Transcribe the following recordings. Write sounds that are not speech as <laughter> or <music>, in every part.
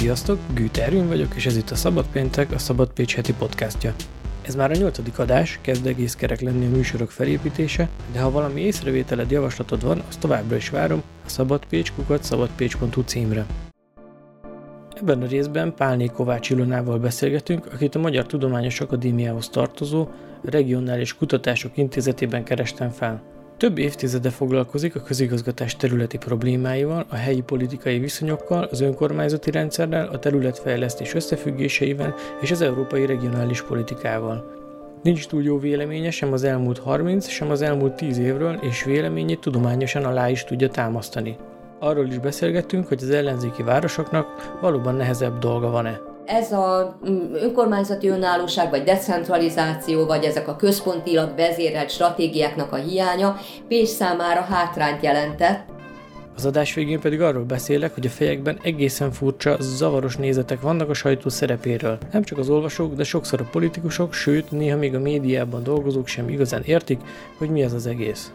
Sziasztok, Gűte Ervin vagyok, és ez itt a Szabad Péntek, a Szabad Pécs heti podcastja. Ez már a nyolcadik adás, kezd egész kerek lenni a műsorok felépítése, de ha valami észrevételed, javaslatod van, azt továbbra is várom a szabadpécs.kukat szabadpécs.hu címre. Ebben a részben Pálné Kovács Ilonával beszélgetünk, akit a Magyar Tudományos Akadémiához tartozó Regionális Kutatások Intézetében kerestem fel. Több évtizede foglalkozik a közigazgatás területi problémáival, a helyi politikai viszonyokkal, az önkormányzati rendszerrel, a területfejlesztés összefüggéseivel és az európai regionális politikával. Nincs túl jó véleménye sem az elmúlt 30, sem az elmúlt 10 évről, és véleményét tudományosan alá is tudja támasztani. Arról is beszélgettünk, hogy az ellenzéki városoknak valóban nehezebb dolga van-e ez a mm, önkormányzati önállóság, vagy decentralizáció, vagy ezek a központilag vezérelt stratégiáknak a hiánya Pécs számára hátrányt jelentett. Az adás végén pedig arról beszélek, hogy a fejekben egészen furcsa, zavaros nézetek vannak a sajtó szerepéről. Nem csak az olvasók, de sokszor a politikusok, sőt, néha még a médiában dolgozók sem igazán értik, hogy mi ez az egész.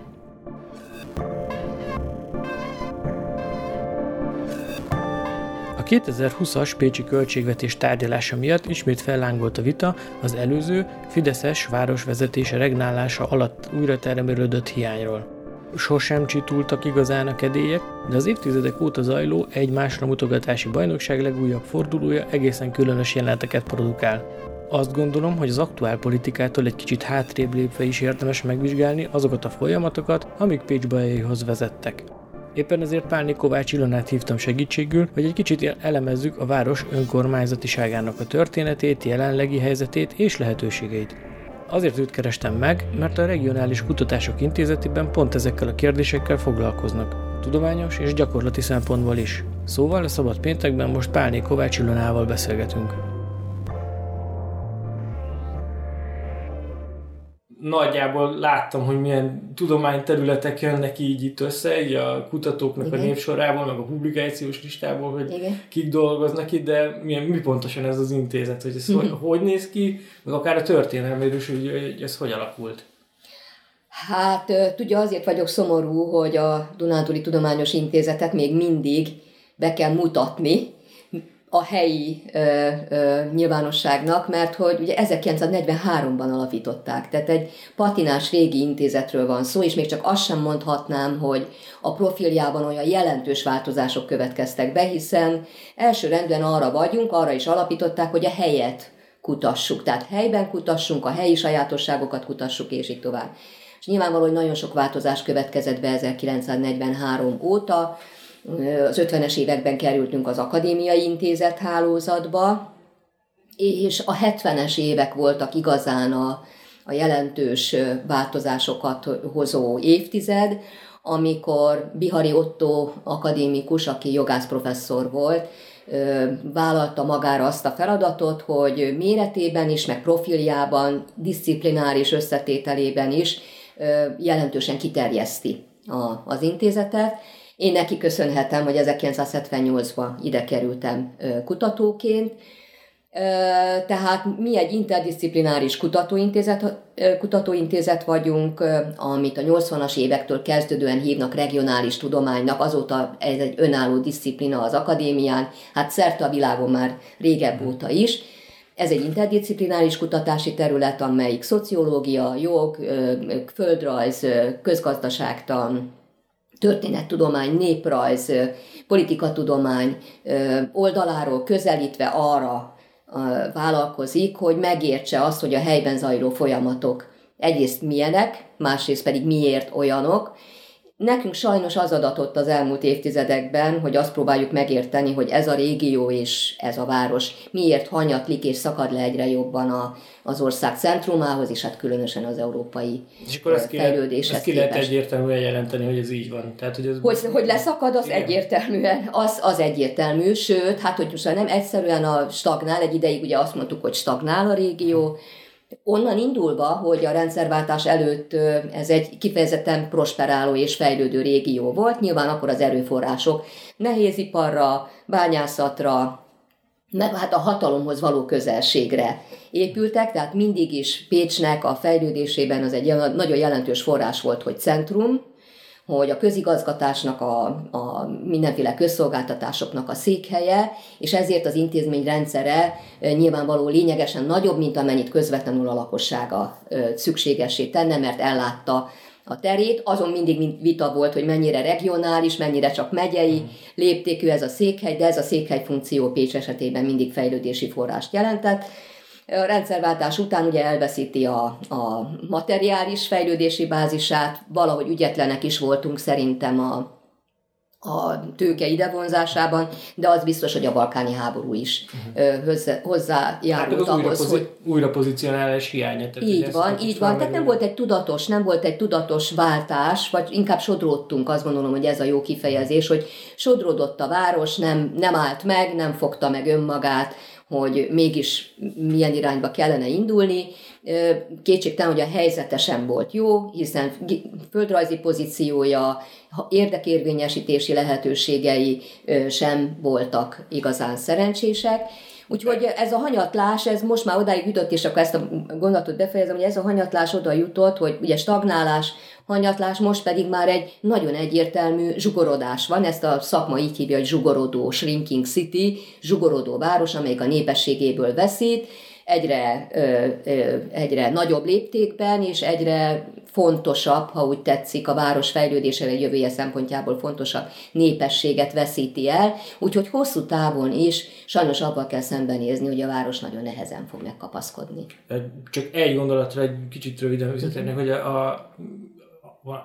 2020-as Pécsi költségvetés tárgyalása miatt ismét fellángolt a vita az előző Fideszes városvezetése regnálása alatt újra termelődött hiányról. Sosem csitultak igazán a kedélyek, de az évtizedek óta zajló egymásra mutogatási bajnokság legújabb fordulója egészen különös jeleneteket produkál. Azt gondolom, hogy az aktuál politikától egy kicsit hátrébb lépve is érdemes megvizsgálni azokat a folyamatokat, amik Pécs bajaihoz vezettek. Éppen ezért Pálni Kovács Ilonát hívtam segítségül, hogy egy kicsit elemezzük a város önkormányzatiságának a történetét, jelenlegi helyzetét és lehetőségeit. Azért őt kerestem meg, mert a Regionális Kutatások Intézetében pont ezekkel a kérdésekkel foglalkoznak. Tudományos és gyakorlati szempontból is. Szóval a szabad péntekben most Pálné Kovács Ilonával beszélgetünk. Nagyjából láttam, hogy milyen tudományterületek jönnek így itt össze, így a kutatóknak Igen. a névsorából, meg a publikációs listából, hogy Igen. kik dolgoznak itt, de milyen, mi pontosan ez az intézet, hogy ez hogy, hogy néz ki, meg akár a történelméről is, hogy, hogy ez hogy alakult. Hát tudja, azért vagyok szomorú, hogy a Dunántúli Tudományos Intézetet még mindig be kell mutatni, a helyi ö, ö, nyilvánosságnak, mert hogy ugye 1943-ban alapították, tehát egy patinás régi intézetről van szó, és még csak azt sem mondhatnám, hogy a profiljában olyan jelentős változások következtek be, hiszen első rendben arra vagyunk, arra is alapították, hogy a helyet kutassuk, tehát helyben kutassunk, a helyi sajátosságokat kutassuk, és így tovább. És nyilvánvaló, hogy nagyon sok változás következett be 1943 óta, az 50-es években kerültünk az akadémiai intézet hálózatba, és a 70-es évek voltak igazán a, a jelentős változásokat hozó évtized, amikor Bihari Otto akadémikus, aki jogász professzor volt, vállalta magára azt a feladatot, hogy méretében is, meg profiljában, disziplináris összetételében is jelentősen kiterjeszti az intézetet, én neki köszönhetem, hogy 1978-ban ide kerültem kutatóként, tehát mi egy interdisziplináris kutatóintézet, kutatóintézet vagyunk, amit a 80-as évektől kezdődően hívnak regionális tudománynak, azóta ez egy önálló disziplina az akadémián, hát szerte a világon már régebb óta is. Ez egy interdisziplináris kutatási terület, amelyik szociológia, jog, földrajz, közgazdaságtan, történettudomány, néprajz, politikatudomány oldaláról közelítve arra vállalkozik, hogy megértse azt, hogy a helyben zajló folyamatok egyrészt milyenek, másrészt pedig miért olyanok, Nekünk sajnos az adatott az elmúlt évtizedekben, hogy azt próbáljuk megérteni, hogy ez a régió és ez a város miért hanyatlik és szakad le egyre jobban a, az ország centrumához, és hát különösen az európai és akkor ezt fejlődéshez ki lehet, ezt ki lehet egyértelműen jelenteni, hogy ez így van. Tehát, hogy, ez hogy, hogy leszakad, az igen. egyértelműen, az, az egyértelmű, sőt, hát hogy most nem egyszerűen a stagnál, egy ideig ugye azt mondtuk, hogy stagnál a régió, Onnan indulva, hogy a rendszerváltás előtt ez egy kifejezetten prosperáló és fejlődő régió volt, nyilván akkor az erőforrások nehéziparra, bányászatra, meg hát a hatalomhoz való közelségre épültek, tehát mindig is Pécsnek a fejlődésében az egy nagyon jelentős forrás volt, hogy centrum, hogy a közigazgatásnak, a, a mindenféle közszolgáltatásoknak a székhelye, és ezért az intézmény rendszere nyilvánvaló lényegesen nagyobb, mint amennyit közvetlenül a lakossága szükségesé tenne, mert ellátta a terét. Azon mindig mind vita volt, hogy mennyire regionális, mennyire csak megyei mm. léptékű ez a székhely, de ez a székhely funkció Pécs esetében mindig fejlődési forrást jelentett. A rendszerváltás után ugye elveszíti a, a materiális fejlődési bázisát, valahogy ügyetlenek is voltunk szerintem a, a tőke idevonzásában, de az biztos, hogy a balkáni háború is uh-huh. hozzájárult hát ahhoz, hogy... Újra pozícionálás hiánya. Tehát így van, így van. Tehát nem volt egy tudatos, nem volt egy tudatos váltás, vagy inkább sodródtunk, azt gondolom, hogy ez a jó kifejezés, hogy sodródott a város, nem, nem állt meg, nem fogta meg önmagát, hogy mégis milyen irányba kellene indulni. Kétségtelen, hogy a helyzete sem volt jó, hiszen földrajzi pozíciója, érdekérvényesítési lehetőségei sem voltak igazán szerencsések. Úgyhogy ez a hanyatlás, ez most már odáig jutott, és akkor ezt a gondolatot befejezem, hogy ez a hanyatlás oda jutott, hogy ugye stagnálás, hanyatlás, most pedig már egy nagyon egyértelmű zsugorodás van, ezt a szakma így hívja, hogy zsugorodó, shrinking city, zsugorodó város, amelyik a népességéből veszít, egyre, ö, ö, egyre nagyobb léptékben, és egyre fontosabb, ha úgy tetszik, a város fejlődése vagy jövője szempontjából fontosabb népességet veszíti el, úgyhogy hosszú távon is sajnos abban kell szembenézni, hogy a város nagyon nehezen fog megkapaszkodni. Csak egy gondolatra, egy kicsit röviden visszatérnek, hogy a, a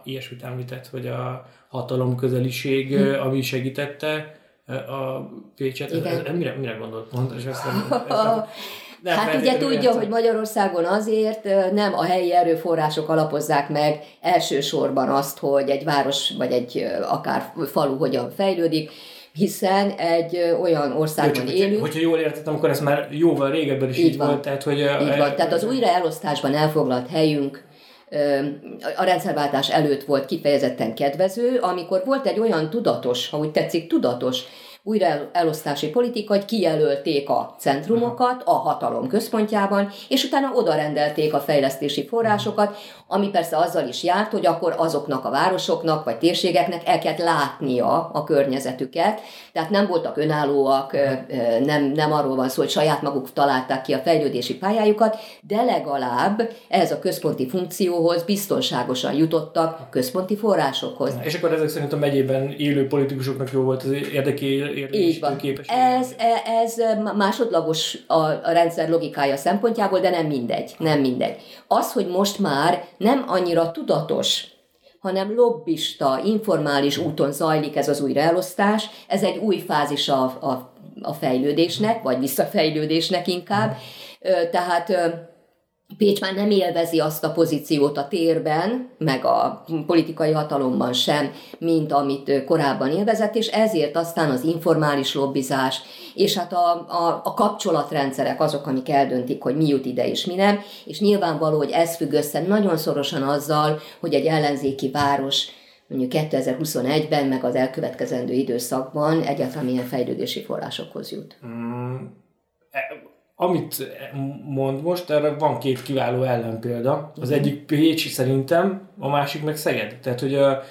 ilyesmit említett, hogy a hatalom közeliség, uh-huh. ami segítette a Pécset. Igen. Ez, ez, mire, mire gondolt? És ezt nem, <laughs> ezt nem, nem, hát ugye tudja, hogy Magyarországon azért nem a helyi erőforrások alapozzák meg elsősorban azt, hogy egy város vagy egy akár falu hogyan fejlődik, hiszen egy olyan országban Jó, élünk. Hogyha jól értettem, akkor ez már jóval régebben is így, így van. volt. Tehát, hogy így van. Tehát az újraelosztásban elfoglalt helyünk a rendszerváltás előtt volt kifejezetten kedvező, amikor volt egy olyan tudatos, ha úgy tetszik, tudatos újraelosztási politika, hogy kijelölték a centrumokat a hatalom központjában, és utána oda rendelték a fejlesztési forrásokat, ami persze azzal is járt, hogy akkor azoknak a városoknak vagy térségeknek el kellett látnia a környezetüket, tehát nem voltak önállóak, nem, nem arról van szó, hogy saját maguk találták ki a fejlődési pályájukat, de legalább ez a központi funkcióhoz biztonságosan jutottak a központi forrásokhoz. És akkor ezek szerint a megyében élő politikusoknak jó volt az érdeki érvényesítő képesség. Ez, ez másodlagos a, a rendszer logikája szempontjából, de nem mindegy. Nem mindegy. Az, hogy most már nem annyira tudatos hanem lobbista, informális úton zajlik ez az újraelosztás. Ez egy új fázis a, a, a fejlődésnek, vagy visszafejlődésnek inkább. Tehát Pécs már nem élvezi azt a pozíciót a térben, meg a politikai hatalomban sem, mint amit korábban élvezett, és ezért aztán az informális lobbizás, és hát a, a, a kapcsolatrendszerek azok, amik eldöntik, hogy mi jut ide és mi nem, és nyilvánvaló, hogy ez függ össze nagyon szorosan azzal, hogy egy ellenzéki város mondjuk 2021-ben, meg az elkövetkezendő időszakban egyáltalán milyen fejlődési forrásokhoz jut. Mm amit mond most, erre van két kiváló ellenpélda. Az mhm. egyik Pécsi szerintem, a másik meg Szeged. Tehát, hogy a,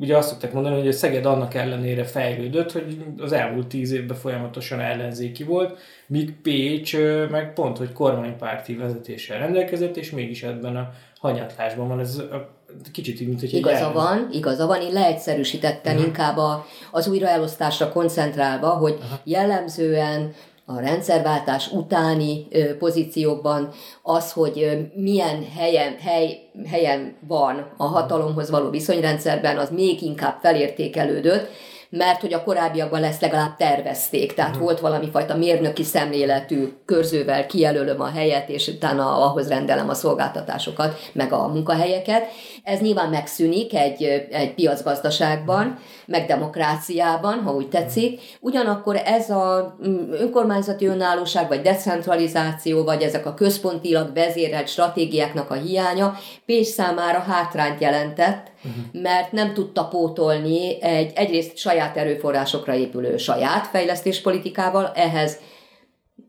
ugye azt szokták mondani, hogy a Szeged annak ellenére fejlődött, hogy az elmúlt tíz évben folyamatosan ellenzéki volt, míg Pécs meg pont, hogy kormánypárti vezetéssel rendelkezett, és mégis ebben a hanyatlásban van. Ez a, kicsit így, mint hogy Igaza egy van, igaza van. Én leegyszerűsítettem uh-huh. inkább a, az újraelosztásra koncentrálva, hogy uh-huh. jellemzően a rendszerváltás utáni pozíciókban az, hogy milyen helyen, hely, helyen van a hatalomhoz való viszonyrendszerben, az még inkább felértékelődött, mert hogy a korábbiakban ezt legalább tervezték, tehát uh-huh. volt valami fajta mérnöki szemléletű körzővel kijelölöm a helyet, és utána ahhoz rendelem a szolgáltatásokat, meg a munkahelyeket. Ez nyilván megszűnik egy, egy piacgazdaságban, meg demokráciában, ha úgy tetszik. Ugyanakkor ez a mm, önkormányzati önállóság, vagy decentralizáció, vagy ezek a központilag vezérelt stratégiáknak a hiánya Pécs számára hátrányt jelentett, uh-huh. mert nem tudta pótolni egy egyrészt saját erőforrásokra épülő saját fejlesztéspolitikával, ehhez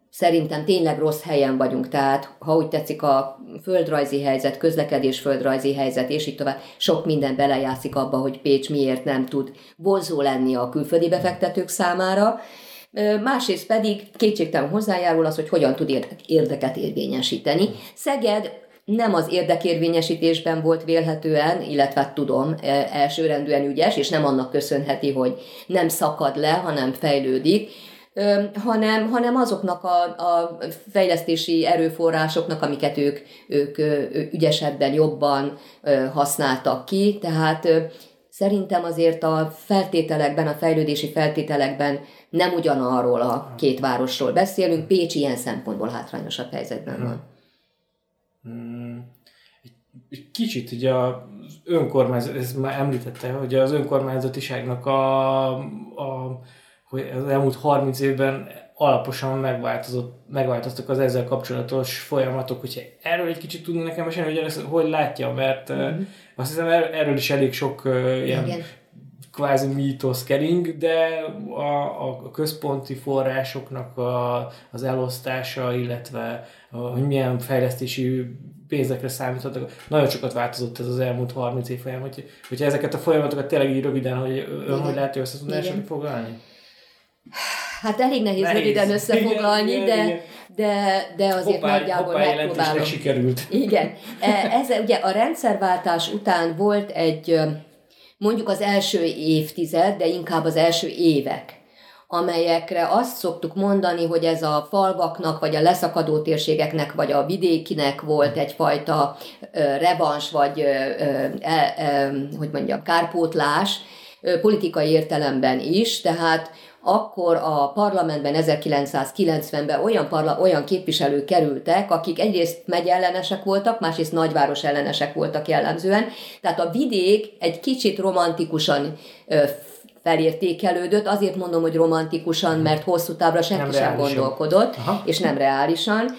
szerintem tényleg rossz helyen vagyunk, tehát ha úgy tetszik a földrajzi helyzet, közlekedés földrajzi helyzet, és így tovább, sok minden belejátszik abba, hogy Pécs miért nem tud vonzó lenni a külföldi befektetők számára, másrészt pedig kétségtelen hozzájárul az, hogy hogyan tud érdeket érvényesíteni. Szeged nem az érdekérvényesítésben volt vélhetően, illetve hát tudom, elsőrendűen ügyes, és nem annak köszönheti, hogy nem szakad le, hanem fejlődik, hanem, hanem azoknak a, a fejlesztési erőforrásoknak, amiket ők, ők ügyesebben, jobban használtak ki. Tehát szerintem azért a feltételekben, a fejlődési feltételekben nem ugyanarról a két városról beszélünk. Pécs ilyen szempontból hátrányosabb helyzetben van. Hmm. Egy kicsit ugye az önkormányzat, ezt már említette, hogy az önkormányzatiságnak a, a hogy az elmúlt 30 évben alaposan megváltozott, megváltoztak az ezzel kapcsolatos folyamatok, hogyha erről egy kicsit tudni nekem mesélni, hogy ezt hogy látja, mert mm-hmm. azt hiszem er, erről is elég sok uh, ilyen Igen. Kvázi mítosz kering, de a, a központi forrásoknak a, az elosztása, illetve a, hogy milyen fejlesztési pénzekre számíthatok. Nagyon sokat változott ez az elmúlt 30 év folyam, hogy, hogyha ezeket a folyamatokat tényleg így röviden, hogy ön hogy látja össze tudná foglalni? Hát elég nehéz, nehéz. röviden összefoglalni, igen, de, igen. de, de azért hoppá, nagyjából hoppá megpróbálom. sikerült. Igen. E, ez ugye a rendszerváltás után volt egy, mondjuk az első évtized, de inkább az első évek, amelyekre azt szoktuk mondani, hogy ez a falvaknak, vagy a leszakadó térségeknek, vagy a vidékinek volt egyfajta revans, vagy e, hogy mondjam, kárpótlás, politikai értelemben is, tehát akkor a parlamentben 1990-ben olyan, parla, olyan képviselők kerültek, akik egyrészt ellenesek voltak, másrészt nagyváros ellenesek voltak jellemzően. Tehát a vidék egy kicsit romantikusan felértékelődött, azért mondom, hogy romantikusan, mert hosszú távra senki sem gondolkodott, Aha. és nem reálisan.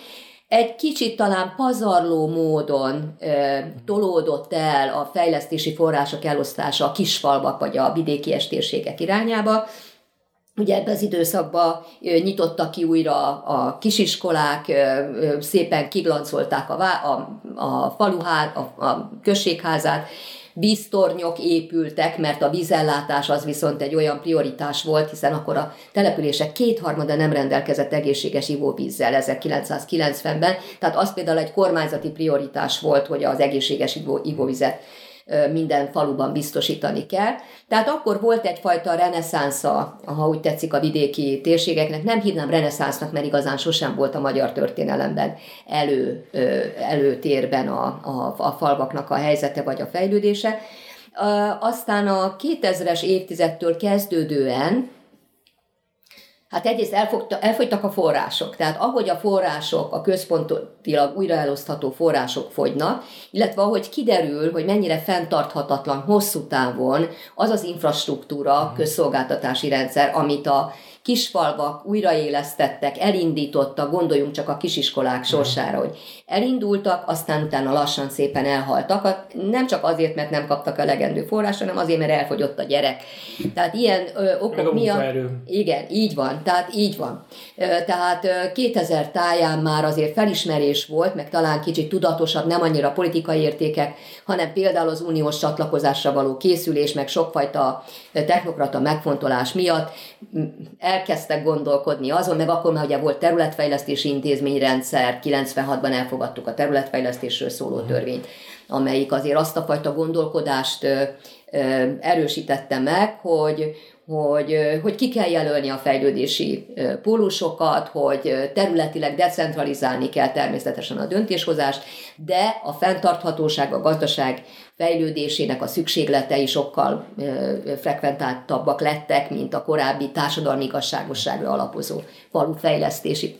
Egy kicsit talán pazarló módon e, tolódott el a fejlesztési források elosztása a kisfalvak vagy a vidéki estérségek irányába, Ugye ebben az időszakban nyitottak ki újra a kisiskolák, szépen kiglancolták a, a, a faluhát, a, a községházát, víztornyok épültek, mert a vízellátás az viszont egy olyan prioritás volt, hiszen akkor a települések kétharmada nem rendelkezett egészséges ivóvízzel 1990-ben, tehát az például egy kormányzati prioritás volt, hogy az egészséges ivóvizet minden faluban biztosítani kell. Tehát akkor volt egyfajta reneszánsza, ha úgy tetszik a vidéki térségeknek, nem hívnám reneszánsznak, mert igazán sosem volt a magyar történelemben elő, előtérben a, a, a falvaknak a helyzete vagy a fejlődése. Aztán a 2000-es évtizedtől kezdődően Hát egyrészt elfogta, elfogytak a források, tehát ahogy a források, a központilag újraelosztható források fogynak, illetve ahogy kiderül, hogy mennyire fenntarthatatlan hosszú távon az az infrastruktúra, közszolgáltatási rendszer, amit a kisfalvak újraélesztettek, elindítottak, gondoljunk csak a kisiskolák sorsára, hogy elindultak, aztán utána lassan szépen elhaltak, nem csak azért, mert nem kaptak elegendő forrás, hanem azért, mert elfogyott a gyerek. Tehát ilyen ö, okok miatt... Igen, így van, tehát így van. Ö, tehát ö, 2000 táján már azért felismerés volt, meg talán kicsit tudatosabb, nem annyira politikai értékek, hanem például az uniós csatlakozásra való készülés, meg sokfajta technokrata megfontolás miatt elkezdtek gondolkodni azon, meg akkor már ugye volt területfejlesztési intézményrendszer, 96-ban elfogadtuk a területfejlesztésről szóló mhm. törvényt, amelyik azért azt a fajta gondolkodást erősítette meg, hogy, hogy, hogy ki kell jelölni a fejlődési pólusokat, hogy területileg decentralizálni kell természetesen a döntéshozást, de a fenntarthatóság, a gazdaság fejlődésének a szükségletei sokkal frekventáltabbak lettek, mint a korábbi társadalmi igazságosságra alapozó falufejlesztési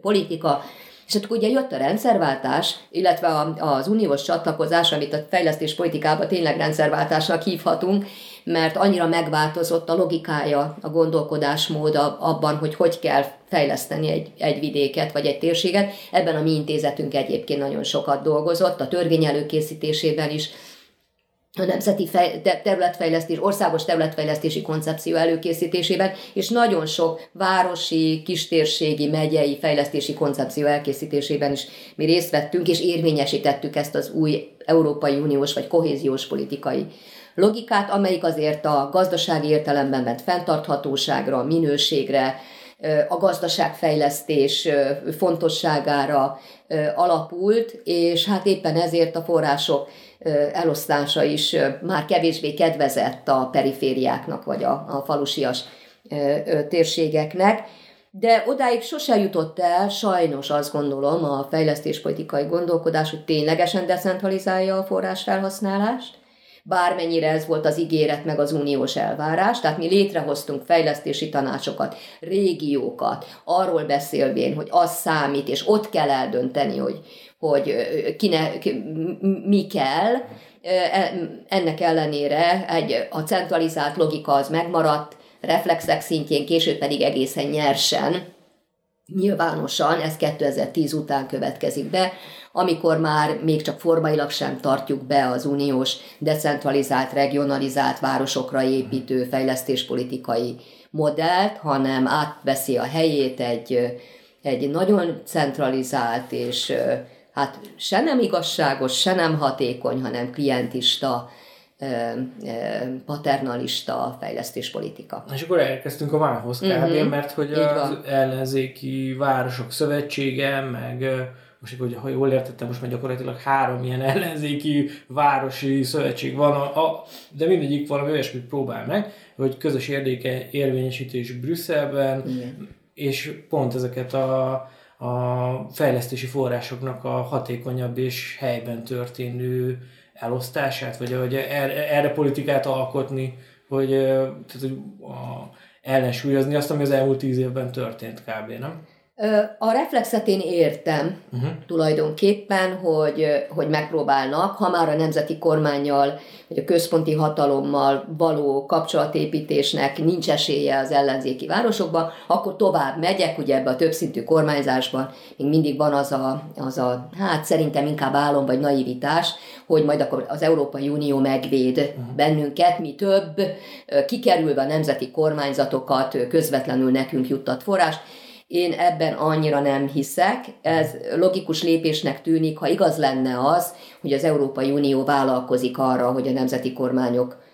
politika. És akkor ugye jött a rendszerváltás, illetve az uniós csatlakozás, amit a fejlesztés politikában tényleg rendszerváltásnak hívhatunk, mert annyira megváltozott a logikája, a gondolkodásmód abban, hogy hogy kell fejleszteni egy, egy vidéket vagy egy térséget. Ebben a mi intézetünk egyébként nagyon sokat dolgozott, a törvény előkészítésében is, a nemzeti fej, területfejlesztés, országos területfejlesztési koncepció előkészítésében, és nagyon sok városi, kistérségi, megyei fejlesztési koncepció elkészítésében is mi részt vettünk, és érvényesítettük ezt az új Európai Uniós vagy kohéziós politikai logikát, amelyik azért a gazdasági értelemben vett fenntarthatóságra, minőségre, a gazdaságfejlesztés fontosságára alapult, és hát éppen ezért a források elosztása is már kevésbé kedvezett a perifériáknak, vagy a, a falusias térségeknek. De odáig sose jutott el, sajnos azt gondolom, a fejlesztéspolitikai gondolkodás, hogy ténylegesen decentralizálja a forrásfelhasználást, bármennyire ez volt az ígéret meg az uniós elvárás, tehát mi létrehoztunk fejlesztési tanácsokat, régiókat, arról beszélvén, hogy az számít, és ott kell eldönteni, hogy, hogy kine, mi kell, e, ennek ellenére egy, a centralizált logika az megmaradt, reflexek szintjén, később pedig egészen nyersen, nyilvánosan, ez 2010 után következik be, amikor már még csak formailag sem tartjuk be az uniós decentralizált, regionalizált városokra építő fejlesztéspolitikai modellt, hanem átveszi a helyét egy, egy nagyon centralizált és hát se nem igazságos, se nem hatékony, hanem klientista, paternalista fejlesztéspolitika. És akkor elkezdtünk a vához kb., uh-huh. mert hogy az ellenzéki városok szövetsége, meg most hogy ha jól értettem, most már gyakorlatilag három ilyen ellenzéki városi szövetség van, a, a, de mindegyik valami olyasmit próbál meg, hogy közös érdéke érvényesítés Brüsszelben, Igen. és pont ezeket a, a fejlesztési forrásoknak a hatékonyabb és helyben történő elosztását, vagy hogy erre, erre politikát alkotni, hogy, tehát, hogy a, ellensúlyozni azt, ami az elmúlt tíz évben történt kb. nem? A reflexet én értem uh-huh. tulajdonképpen, hogy, hogy megpróbálnak, ha már a nemzeti kormányjal, vagy a központi hatalommal való kapcsolatépítésnek nincs esélye az ellenzéki városokban, akkor tovább megyek, ugye ebbe a többszintű kormányzásban még mindig van az a, az a, hát szerintem inkább álom vagy naivitás, hogy majd akkor az Európai Unió megvéd uh-huh. bennünket, mi több, kikerülve a nemzeti kormányzatokat közvetlenül nekünk juttat forrás, én ebben annyira nem hiszek. Ez logikus lépésnek tűnik, ha igaz lenne az, hogy az Európai Unió vállalkozik arra, hogy a nemzeti kormányok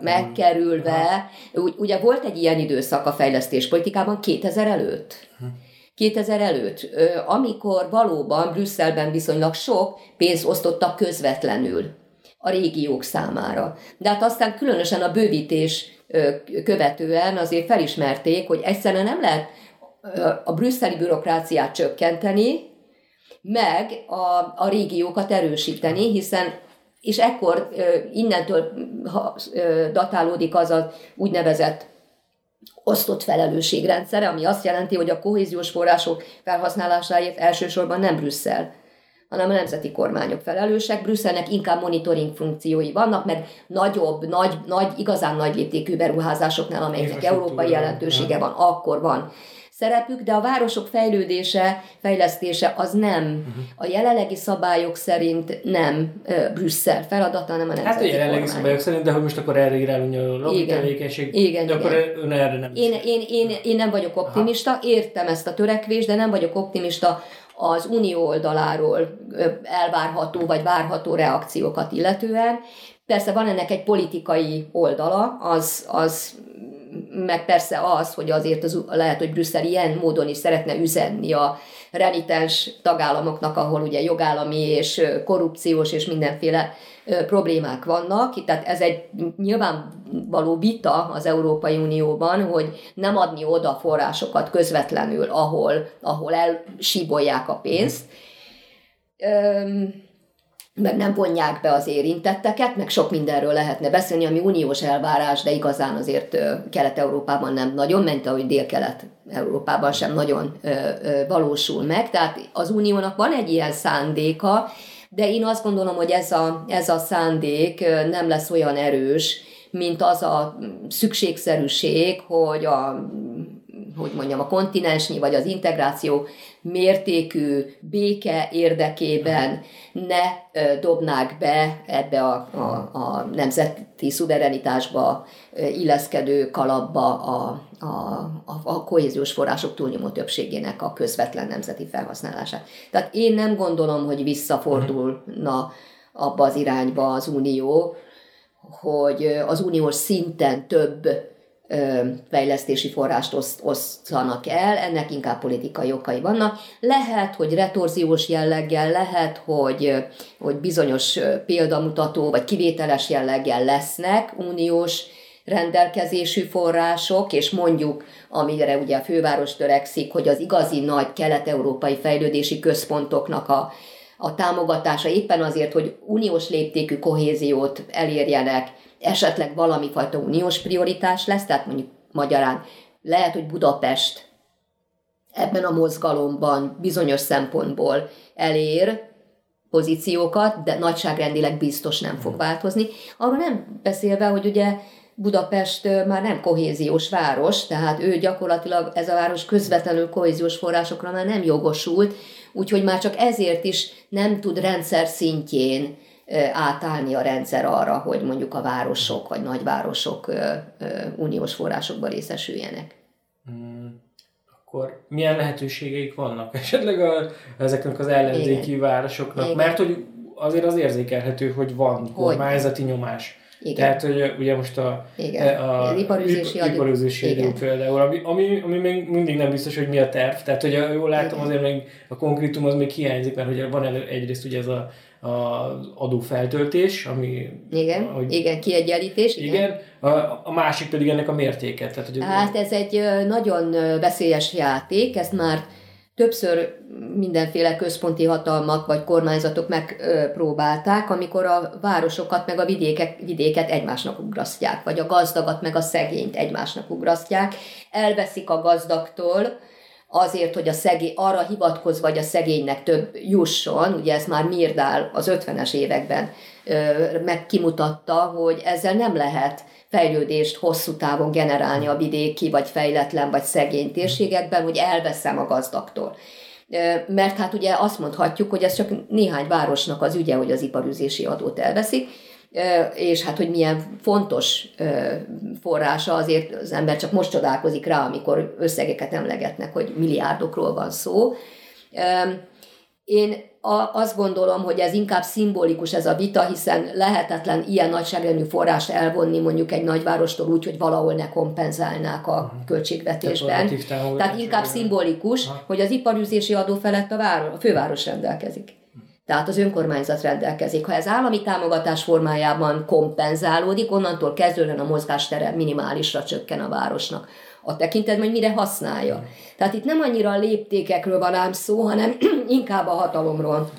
megkerülve. Ugye volt egy ilyen időszak a fejlesztéspolitikában 2000 előtt. 2000 előtt, amikor valóban Brüsszelben viszonylag sok pénzt osztottak közvetlenül a régiók számára. De hát aztán különösen a bővítés követően azért felismerték, hogy egyszerűen nem lehet a brüsszeli bürokráciát csökkenteni, meg a, a régiókat erősíteni, hiszen és ekkor innentől datálódik az az úgynevezett osztott felelősségrendszere, ami azt jelenti, hogy a kohéziós források felhasználásáért elsősorban nem Brüsszel hanem a nemzeti kormányok felelősek. Brüsszelnek inkább monitoring funkciói vannak, meg nagyobb, nagy, nagy igazán nagy léptékű beruházásoknál, amelyeknek európai jelentősége van, akkor van szerepük, de a városok fejlődése, fejlesztése az nem. Uh-huh. A jelenlegi szabályok szerint nem uh, Brüsszel feladata, hanem a nemzeti Hát a jelenlegi kormány. szabályok szerint, de hogy most akkor erre irányulni a igen. tevékenység, igen, de igen. akkor ön erre nem én, én, én, én nem vagyok optimista, Aha. értem ezt a törekvést, de nem vagyok optimista az unió oldaláról elvárható vagy várható reakciókat illetően. Persze van ennek egy politikai oldala, az, az meg persze az, hogy azért az, lehet, hogy Brüsszel ilyen módon is szeretne üzenni a renitens tagállamoknak, ahol ugye jogállami és korrupciós és mindenféle problémák vannak. Tehát ez egy nyilvánvaló vita az Európai Unióban, hogy nem adni oda forrásokat közvetlenül, ahol, ahol elsíbolják a pénzt. Üm, meg nem vonják be az érintetteket, meg sok mindenről lehetne beszélni, ami uniós elvárás, de igazán azért Kelet-Európában nem nagyon, ment, ahogy Dél-Kelet-Európában sem nagyon valósul meg. Tehát az uniónak van egy ilyen szándéka, de én azt gondolom, hogy ez a, ez a szándék nem lesz olyan erős, mint az a szükségszerűség, hogy a hogy mondjam, a kontinensnyi vagy az integráció mértékű béke érdekében ne dobnák be ebbe a, a, a nemzeti szuverenitásba illeszkedő kalapba a, a, a, a kohéziós források túlnyomó többségének a közvetlen nemzeti felhasználását. Tehát én nem gondolom, hogy visszafordulna abba az irányba az Unió, hogy az uniós szinten több fejlesztési forrást oszt, osztanak el, ennek inkább politikai okai vannak. Lehet, hogy retorziós jelleggel, lehet, hogy, hogy bizonyos példamutató vagy kivételes jelleggel lesznek uniós rendelkezésű források, és mondjuk, amire ugye a főváros törekszik, hogy az igazi nagy kelet-európai fejlődési központoknak a, a támogatása éppen azért, hogy uniós léptékű kohéziót elérjenek, esetleg valami fajta uniós prioritás lesz, tehát mondjuk magyarán lehet, hogy Budapest ebben a mozgalomban bizonyos szempontból elér pozíciókat, de nagyságrendileg biztos nem fog változni. Arról nem beszélve, hogy ugye Budapest már nem kohéziós város, tehát ő gyakorlatilag ez a város közvetlenül kohéziós forrásokra már nem jogosult, úgyhogy már csak ezért is nem tud rendszer szintjén átállni a rendszer arra, hogy mondjuk a városok vagy nagyvárosok uniós forrásokba részesüljenek. Hmm. Akkor milyen lehetőségeik vannak <laughs> esetleg a, ezeknek az ellenzéki Igen. városoknak? Igen. Mert hogy azért az érzékelhető, hogy van kormányzati nyomás. Igen. Tehát, hogy ugye most a, Igen. a, a iparüzési, iparüzési például, ami, ami, ami még mindig nem biztos, hogy mi a terv. Tehát, hogy jól látom, Igen. azért még a konkrétum az még hiányzik, mert ugye van elő, egyrészt ugye ez a az adófeltöltés, ami... Igen, hogy, igen kiegyenlítés. Igen, igen a, a másik pedig ennek a mértéke. Tehát, hogy hát ez egy nagyon veszélyes játék, ezt már többször mindenféle központi hatalmak vagy kormányzatok megpróbálták, amikor a városokat meg a vidékek, vidéket egymásnak ugrasztják, vagy a gazdagat meg a szegényt egymásnak ugrasztják, elveszik a gazdagtól, azért, hogy a szegény, arra hivatkozva, hogy a szegénynek több jusson, ugye ez már Mirdál az 50-es években meg kimutatta, hogy ezzel nem lehet fejlődést hosszú távon generálni a vidéki, vagy fejletlen, vagy szegény térségekben, hogy elveszem a gazdagtól. Mert hát ugye azt mondhatjuk, hogy ez csak néhány városnak az ügye, hogy az iparüzési adót elveszik, és hát, hogy milyen fontos forrása, azért az ember csak most csodálkozik rá, amikor összegeket emlegetnek, hogy milliárdokról van szó. Én azt gondolom, hogy ez inkább szimbolikus ez a vita, hiszen lehetetlen ilyen nagyságrendű forrást elvonni mondjuk egy nagyvárostól úgy, hogy valahol ne kompenzálnák a mhm. költségvetésben. Tehát, inkább szimbolikus, hogy az iparüzési adó felett a, város, a főváros rendelkezik tehát az önkormányzat rendelkezik. Ha ez állami támogatás formájában kompenzálódik, onnantól kezdően a mozgástere minimálisra csökken a városnak. A tekintetben, hogy mire használja. Tehát itt nem annyira a léptékekről van ám szó, hanem <clears throat> inkább a hatalomról.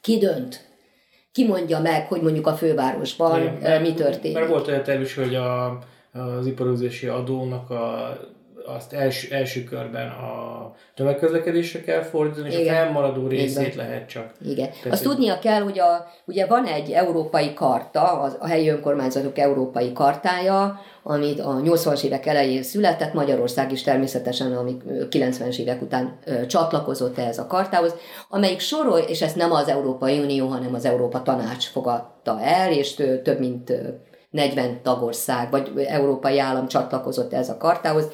Ki dönt? Ki mondja meg, hogy mondjuk a fővárosban Igen, mi történik? Mert volt olyan tervis, hogy a, az iparozési adónak a azt első, első körben a tömegközlekedésre kell fordítani, és Igen. a fennmaradó részét Igen. lehet csak. Igen. Tehát, azt tudnia kell, hogy a, ugye van egy európai karta, az, a helyi önkormányzatok európai kartája, amit a 80-as évek elején született, Magyarország is természetesen, ami 90-es évek után ö, csatlakozott ehhez a kartához, amelyik sorol, és ezt nem az Európai Unió, hanem az Európa Tanács fogadta el, és több mint 40 tagország, vagy európai állam csatlakozott ez a kartához,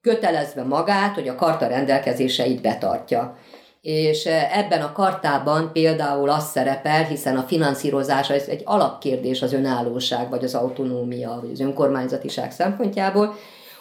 kötelezve magát, hogy a karta rendelkezéseit betartja. És eh, ebben a kartában például az szerepel, hiszen a finanszírozása ez egy alapkérdés az önállóság, vagy az autonómia, vagy az önkormányzatiság szempontjából,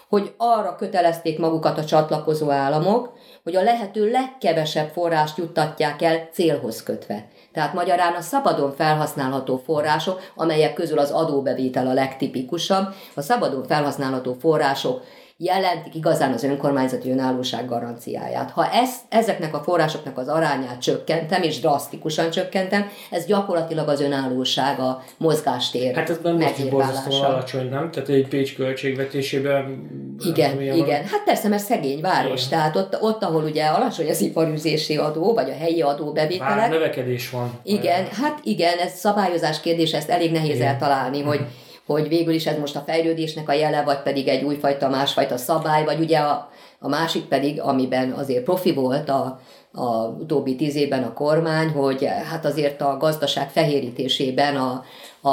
hogy arra kötelezték magukat a csatlakozó államok, hogy a lehető legkevesebb forrást juttatják el célhoz kötve. Tehát magyarán a szabadon felhasználható források, amelyek közül az adóbevétel a legtipikusabb, a szabadon felhasználható források jelentik igazán az önkormányzati önállóság garanciáját. Ha ezt, ezeknek a forrásoknak az arányát csökkentem, és drasztikusan csökkentem, ez gyakorlatilag az önállóság, a mozgástér Hát ez nem most borzasztó alacsony, nem? Tehát egy Pécs költségvetésében... Igen, igen. Hát persze, mert szegény város, igen. tehát ott, ott, ahol ugye alacsony az iparüzési adó, vagy a helyi adó bevételek. Bár növekedés van. Igen, hát igen, ez szabályozás kérdés, ezt elég nehéz igen. eltalálni, hogy hogy végül is ez most a fejlődésnek a jele, vagy pedig egy újfajta, másfajta szabály, vagy ugye a A másik pedig, amiben azért profi volt a, a utóbbi tíz évben a kormány, hogy hát azért a gazdaság fehérítésében a, a,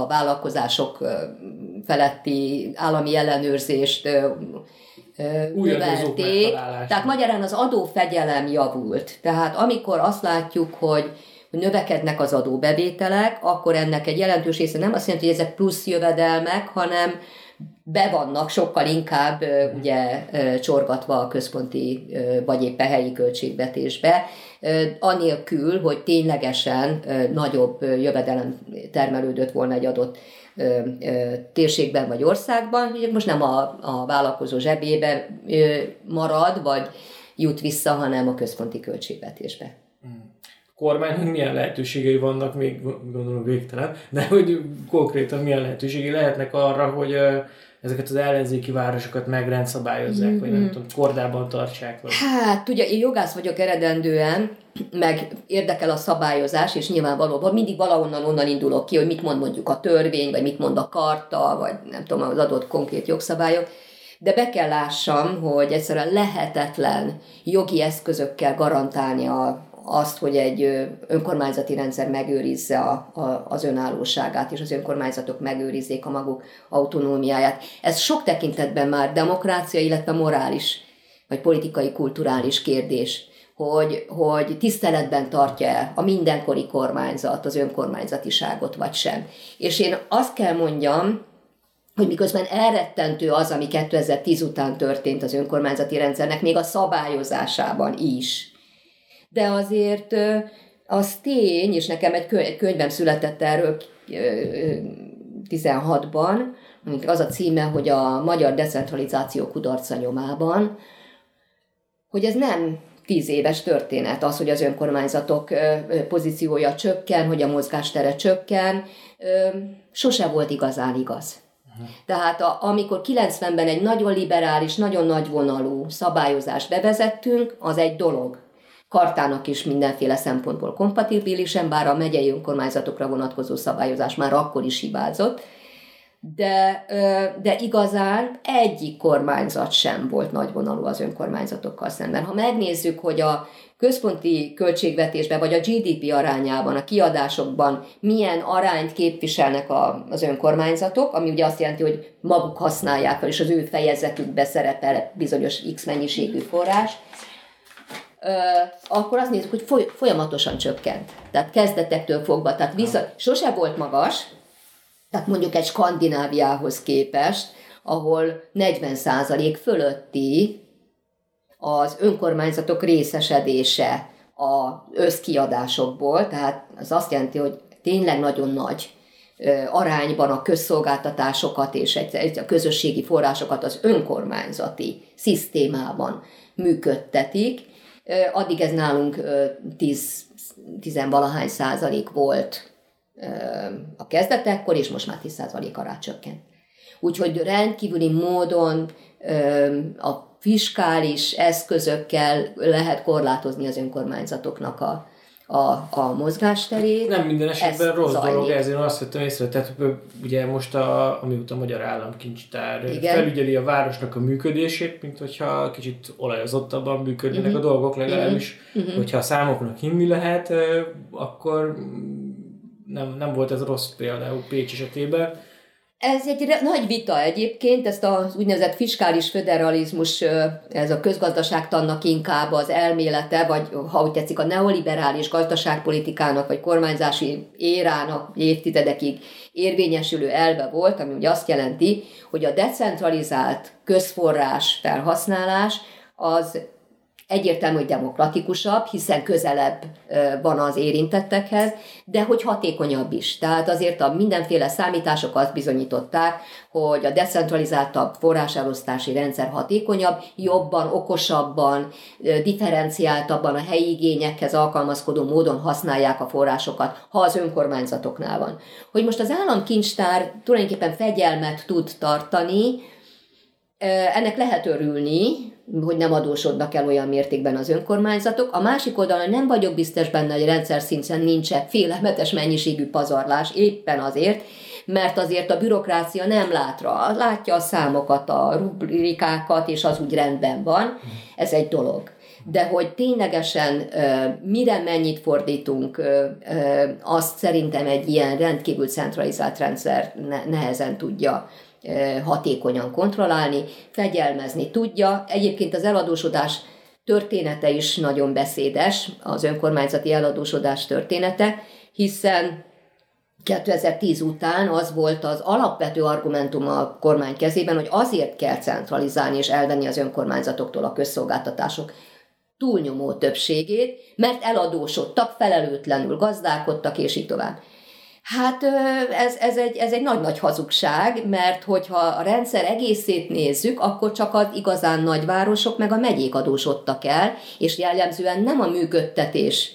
a vállalkozások feletti állami ellenőrzést növelték. Tehát magyarán az adófegyelem javult. Tehát amikor azt látjuk, hogy növekednek az adóbevételek, akkor ennek egy jelentős része nem azt jelenti, hogy ezek plusz jövedelmek, hanem be vannak sokkal inkább ugye csorgatva a központi vagy éppen helyi költségvetésbe, anélkül, hogy ténylegesen nagyobb jövedelem termelődött volna egy adott térségben vagy országban. Ugye most nem a, a vállalkozó zsebébe marad, vagy jut vissza, hanem a központi költségvetésbe. Kormánynak milyen lehetőségei vannak, még gondolom végtelen, de hogy konkrétan milyen lehetőségei lehetnek arra, hogy ezeket az ellenzéki városokat megrendszabályozzák, mm-hmm. vagy nem tudom, kordában tartsák? Vagy... Hát, ugye én jogász vagyok eredendően, meg érdekel a szabályozás, és nyilvánvalóan mindig valahonnan onnan indulok ki, hogy mit mond mondjuk a törvény, vagy mit mond a karta, vagy nem tudom, az adott konkrét jogszabályok, de be kell lássam, hogy egyszerűen lehetetlen jogi eszközökkel garantálni a, azt, hogy egy önkormányzati rendszer megőrizze a, a, az önállóságát, és az önkormányzatok megőrizzék a maguk autonómiáját. Ez sok tekintetben már demokrácia, illetve morális, vagy politikai, kulturális kérdés, hogy, hogy tiszteletben tartja-e a mindenkori kormányzat az önkormányzatiságot, vagy sem. És én azt kell mondjam, hogy miközben elrettentő az, ami 2010 után történt az önkormányzati rendszernek, még a szabályozásában is, de azért az tény, és nekem egy, könyv, egy könyvem született erről 16-ban, az a címe, hogy a magyar decentralizáció kudarca nyomában, hogy ez nem tíz éves történet, az, hogy az önkormányzatok pozíciója csökken, hogy a mozgástere csökken, sose volt igazán igaz. Tehát a, amikor 90-ben egy nagyon liberális, nagyon nagyvonalú szabályozást bevezettünk, az egy dolog kartának is mindenféle szempontból kompatibilisen, bár a megyei önkormányzatokra vonatkozó szabályozás már akkor is hibázott, de, de igazán egyik kormányzat sem volt nagyvonalú az önkormányzatokkal szemben. Ha megnézzük, hogy a központi költségvetésben vagy a GDP arányában, a kiadásokban milyen arányt képviselnek a, az önkormányzatok, ami ugye azt jelenti, hogy maguk használják fel, és az ő fejezetükbe szerepel bizonyos X mennyiségű forrás, akkor azt nézzük, hogy folyamatosan csökkent. Tehát kezdetektől fogva, tehát vissza, sose volt magas, tehát mondjuk egy Skandináviához képest, ahol 40% fölötti az önkormányzatok részesedése az összkiadásokból, tehát az azt jelenti, hogy tényleg nagyon nagy arányban a közszolgáltatásokat és a közösségi forrásokat az önkormányzati szisztémában működtetik, Addig ez nálunk 10, 10 valahány százalék volt a kezdetekkor, és most már 10 százalék ará csökkent. Úgyhogy rendkívüli módon a fiskális eszközökkel lehet korlátozni az önkormányzatoknak a, a, a mozgásterét. Nem minden esetben rossz zajlik. dolog, ezért azt vettem észre, tehát ugye most a, amióta a Magyar Államkincstár Igen. felügyeli a városnak a működését, mint hogyha kicsit olajozottabban működnének uh-huh. a dolgok legalábbis, uh-huh. hogyha a számoknak hinni lehet, akkor nem, nem volt ez rossz például Pécs esetében. Ez egy nagy vita egyébként, ezt az úgynevezett fiskális föderalizmus, ez a közgazdaságtannak inkább az elmélete, vagy ha úgy tetszik, a neoliberális gazdaságpolitikának, vagy kormányzási érának évtizedekig érvényesülő elve volt, ami ugye azt jelenti, hogy a decentralizált közforrás felhasználás az egyértelmű, hogy demokratikusabb, hiszen közelebb van az érintettekhez, de hogy hatékonyabb is. Tehát azért a mindenféle számítások azt bizonyították, hogy a decentralizáltabb forráselosztási rendszer hatékonyabb, jobban, okosabban, differenciáltabban a helyi igényekhez alkalmazkodó módon használják a forrásokat, ha az önkormányzatoknál van. Hogy most az államkincstár tulajdonképpen fegyelmet tud tartani, ennek lehet örülni, hogy nem adósodnak el olyan mértékben az önkormányzatok. A másik oldalon nem vagyok biztos benne, hogy rendszer szinten nincs félelmetes mennyiségű pazarlás, éppen azért, mert azért a bürokrácia nem lát rá, látja a számokat, a rubrikákat, és az úgy rendben van, ez egy dolog. De hogy ténylegesen mire mennyit fordítunk, azt szerintem egy ilyen rendkívül centralizált rendszer nehezen tudja hatékonyan kontrollálni, fegyelmezni tudja. Egyébként az eladósodás története is nagyon beszédes, az önkormányzati eladósodás története, hiszen 2010 után az volt az alapvető argumentum a kormány kezében, hogy azért kell centralizálni és elvenni az önkormányzatoktól a közszolgáltatások túlnyomó többségét, mert eladósodtak, felelőtlenül gazdálkodtak, és így tovább. Hát ez, ez, egy, ez egy nagy-nagy hazugság, mert hogyha a rendszer egészét nézzük, akkor csak az igazán nagyvárosok meg a megyék adósodtak el, és jellemzően nem a működtetés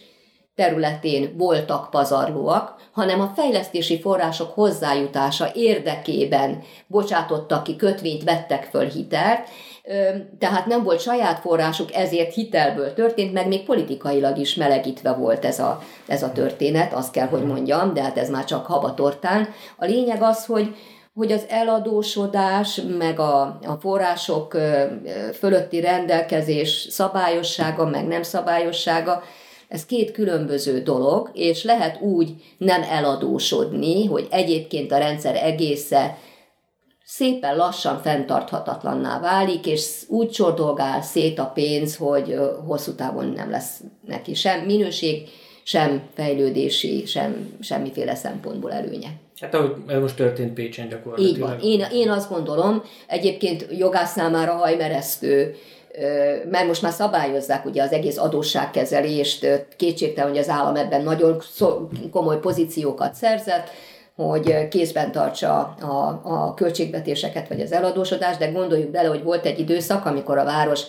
területén voltak pazarlóak, hanem a fejlesztési források hozzájutása érdekében bocsátottak ki kötvényt, vettek föl hitelt, tehát nem volt saját forrásuk, ezért hitelből történt, meg még politikailag is melegítve volt ez a, ez a történet, azt kell, hogy mondjam, de hát ez már csak habatortán. A lényeg az, hogy, hogy az eladósodás, meg a, a források fölötti rendelkezés szabályossága, meg nem szabályossága, ez két különböző dolog, és lehet úgy nem eladósodni, hogy egyébként a rendszer egésze szépen lassan fenntarthatatlanná válik, és úgy csordolgál szét a pénz, hogy hosszú távon nem lesz neki sem minőség, sem fejlődési, sem semmiféle szempontból előnye. Hát ahogy ez most történt Pécsen gyakorlatilag. Így van. Én, én azt gondolom, egyébként jogász számára hajmeresztő, mert most már szabályozzák ugye az egész adósságkezelést, kétségtelen, hogy az állam ebben nagyon komoly pozíciókat szerzett, hogy kézben tartsa a, a költségvetéseket vagy az eladósodást, de gondoljuk bele, hogy volt egy időszak, amikor a város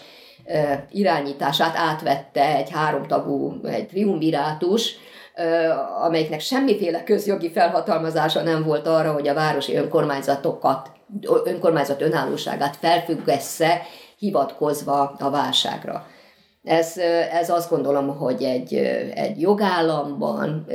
irányítását átvette egy háromtagú, egy triumvirátus, amelyiknek semmiféle közjogi felhatalmazása nem volt arra, hogy a városi önkormányzatokat, önkormányzat önállóságát felfüggesse, hivatkozva a válságra. Ez, ez azt gondolom, hogy egy, egy jogállamban,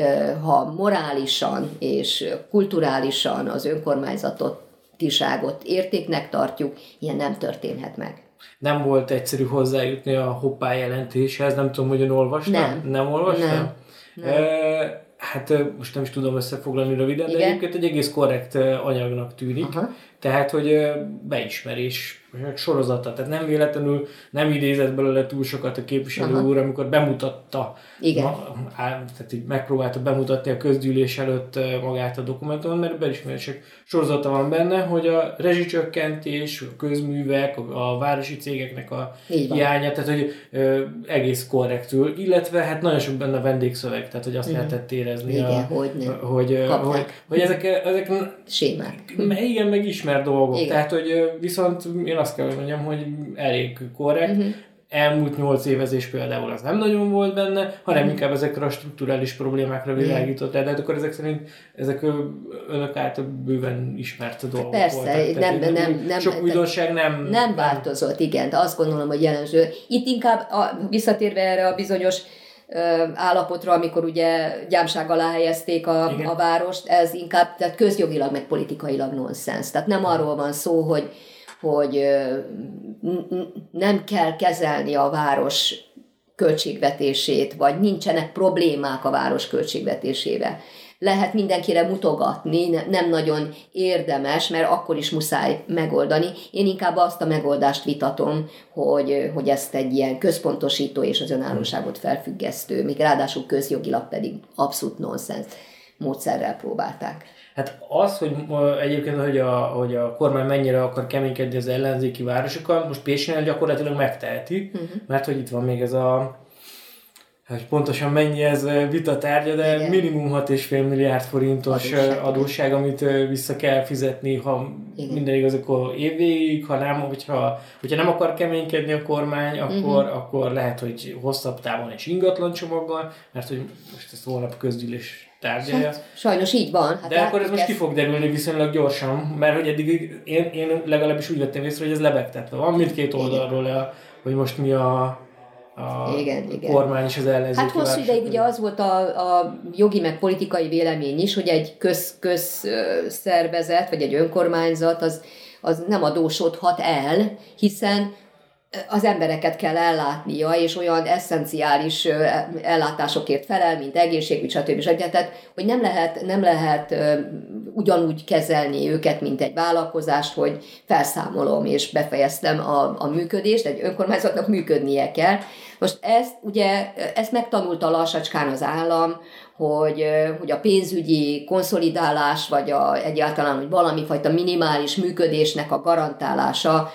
ha morálisan és kulturálisan az önkormányzatotiságot értéknek tartjuk, ilyen nem történhet meg. Nem volt egyszerű hozzájutni a hoppá jelentéshez, nem tudom, hogy ön olvastam? Nem. Nem olvastam? Nem. nem. E, hát most nem is tudom összefoglalni röviden, Igen. de egyébként egy egész korrekt anyagnak tűnik. Aha. Tehát, hogy beismerés sorozata, tehát nem véletlenül nem idézett belőle túl sokat a képviselő Aha. úr, amikor bemutatta, Igen. Ma, tehát így megpróbálta bemutatni a közgyűlés előtt magát a dokumentumot, mert beismerések sorozata van benne, hogy a rezsicsökkentés, a közművek, a, a városi cégeknek a hiánya, tehát hogy ö, egész korrektül, illetve hát nagyon sok benne a vendégszöveg, tehát hogy azt uh-huh. lehetett érezni, igen, a, hogy, nem. hogy, hogy, hogy ezek, ezek sémák. Igen, meg ismert dolgok, igen. tehát hogy viszont én azt kell, hogy mondjam, hogy elég korrekt. Uh-huh. Elmúlt nyolc évezés például az nem nagyon volt benne, hanem uh-huh. inkább ezekre a strukturális problémákra világított le, de hát akkor ezek szerint ezek önök által bőven ismert dolgok Persze, voltak. nem, nem, nem, nem, sok újdonság nem... Nem változott, igen, de azt gondolom, hogy jelenső. Itt inkább a, visszatérve erre a bizonyos állapotra, amikor ugye gyámság alá helyezték a, a várost, ez inkább tehát közjogilag, meg politikailag nonsens. Tehát nem arról van szó, hogy hogy nem kell kezelni a város költségvetését, vagy nincsenek problémák a város költségvetésével. Lehet mindenkire mutogatni, nem nagyon érdemes, mert akkor is muszáj megoldani. Én inkább azt a megoldást vitatom, hogy, hogy ezt egy ilyen központosító és az önállóságot felfüggesztő, még ráadásul közjogilag pedig abszolút nonsens módszerrel próbálták. Hát az, hogy egyébként, hogy a, hogy a kormány mennyire akar keménykedni az ellenzéki városokkal, most Pécsnél gyakorlatilag megteheti, uh-huh. mert hogy itt van még ez a Hát pontosan mennyi ez vita tárgya, de Igen. minimum 6,5 milliárd forintos adósság, adósság amit vissza kell fizetni, ha Igen. minden igaz, akkor évvégig, ha nem, hogyha, hogyha nem akar keménykedni a kormány, akkor, uh-huh. akkor lehet, hogy hosszabb távon is ingatlan csomaggal, mert hogy most ezt holnap közgyűlés tárgyalja. Hát, sajnos így van. Hát De akkor ez most ezt... ki fog derülni viszonylag gyorsan, mert hogy eddig én, én legalábbis úgy vettem észre, hogy ez lebegtetve van mindkét oldalról, a, hogy most mi a, a igen, igen. kormány és az ellenzéki Hát hosszú ideig ugye az volt a, a jogi meg politikai vélemény is, hogy egy köz, közszervezet, vagy egy önkormányzat az, az nem adósodhat el, hiszen az embereket kell ellátnia, és olyan eszenciális ellátásokért felel, mint egészségügy, stb. stb. Tehát, hogy nem lehet, nem lehet ugyanúgy kezelni őket, mint egy vállalkozást, hogy felszámolom és befejeztem a, a működést, egy önkormányzatnak működnie kell. Most ezt ugye, ezt megtanulta lassacskán az állam, hogy, hogy a pénzügyi konszolidálás, vagy a, egyáltalán hogy valami fajta minimális működésnek a garantálása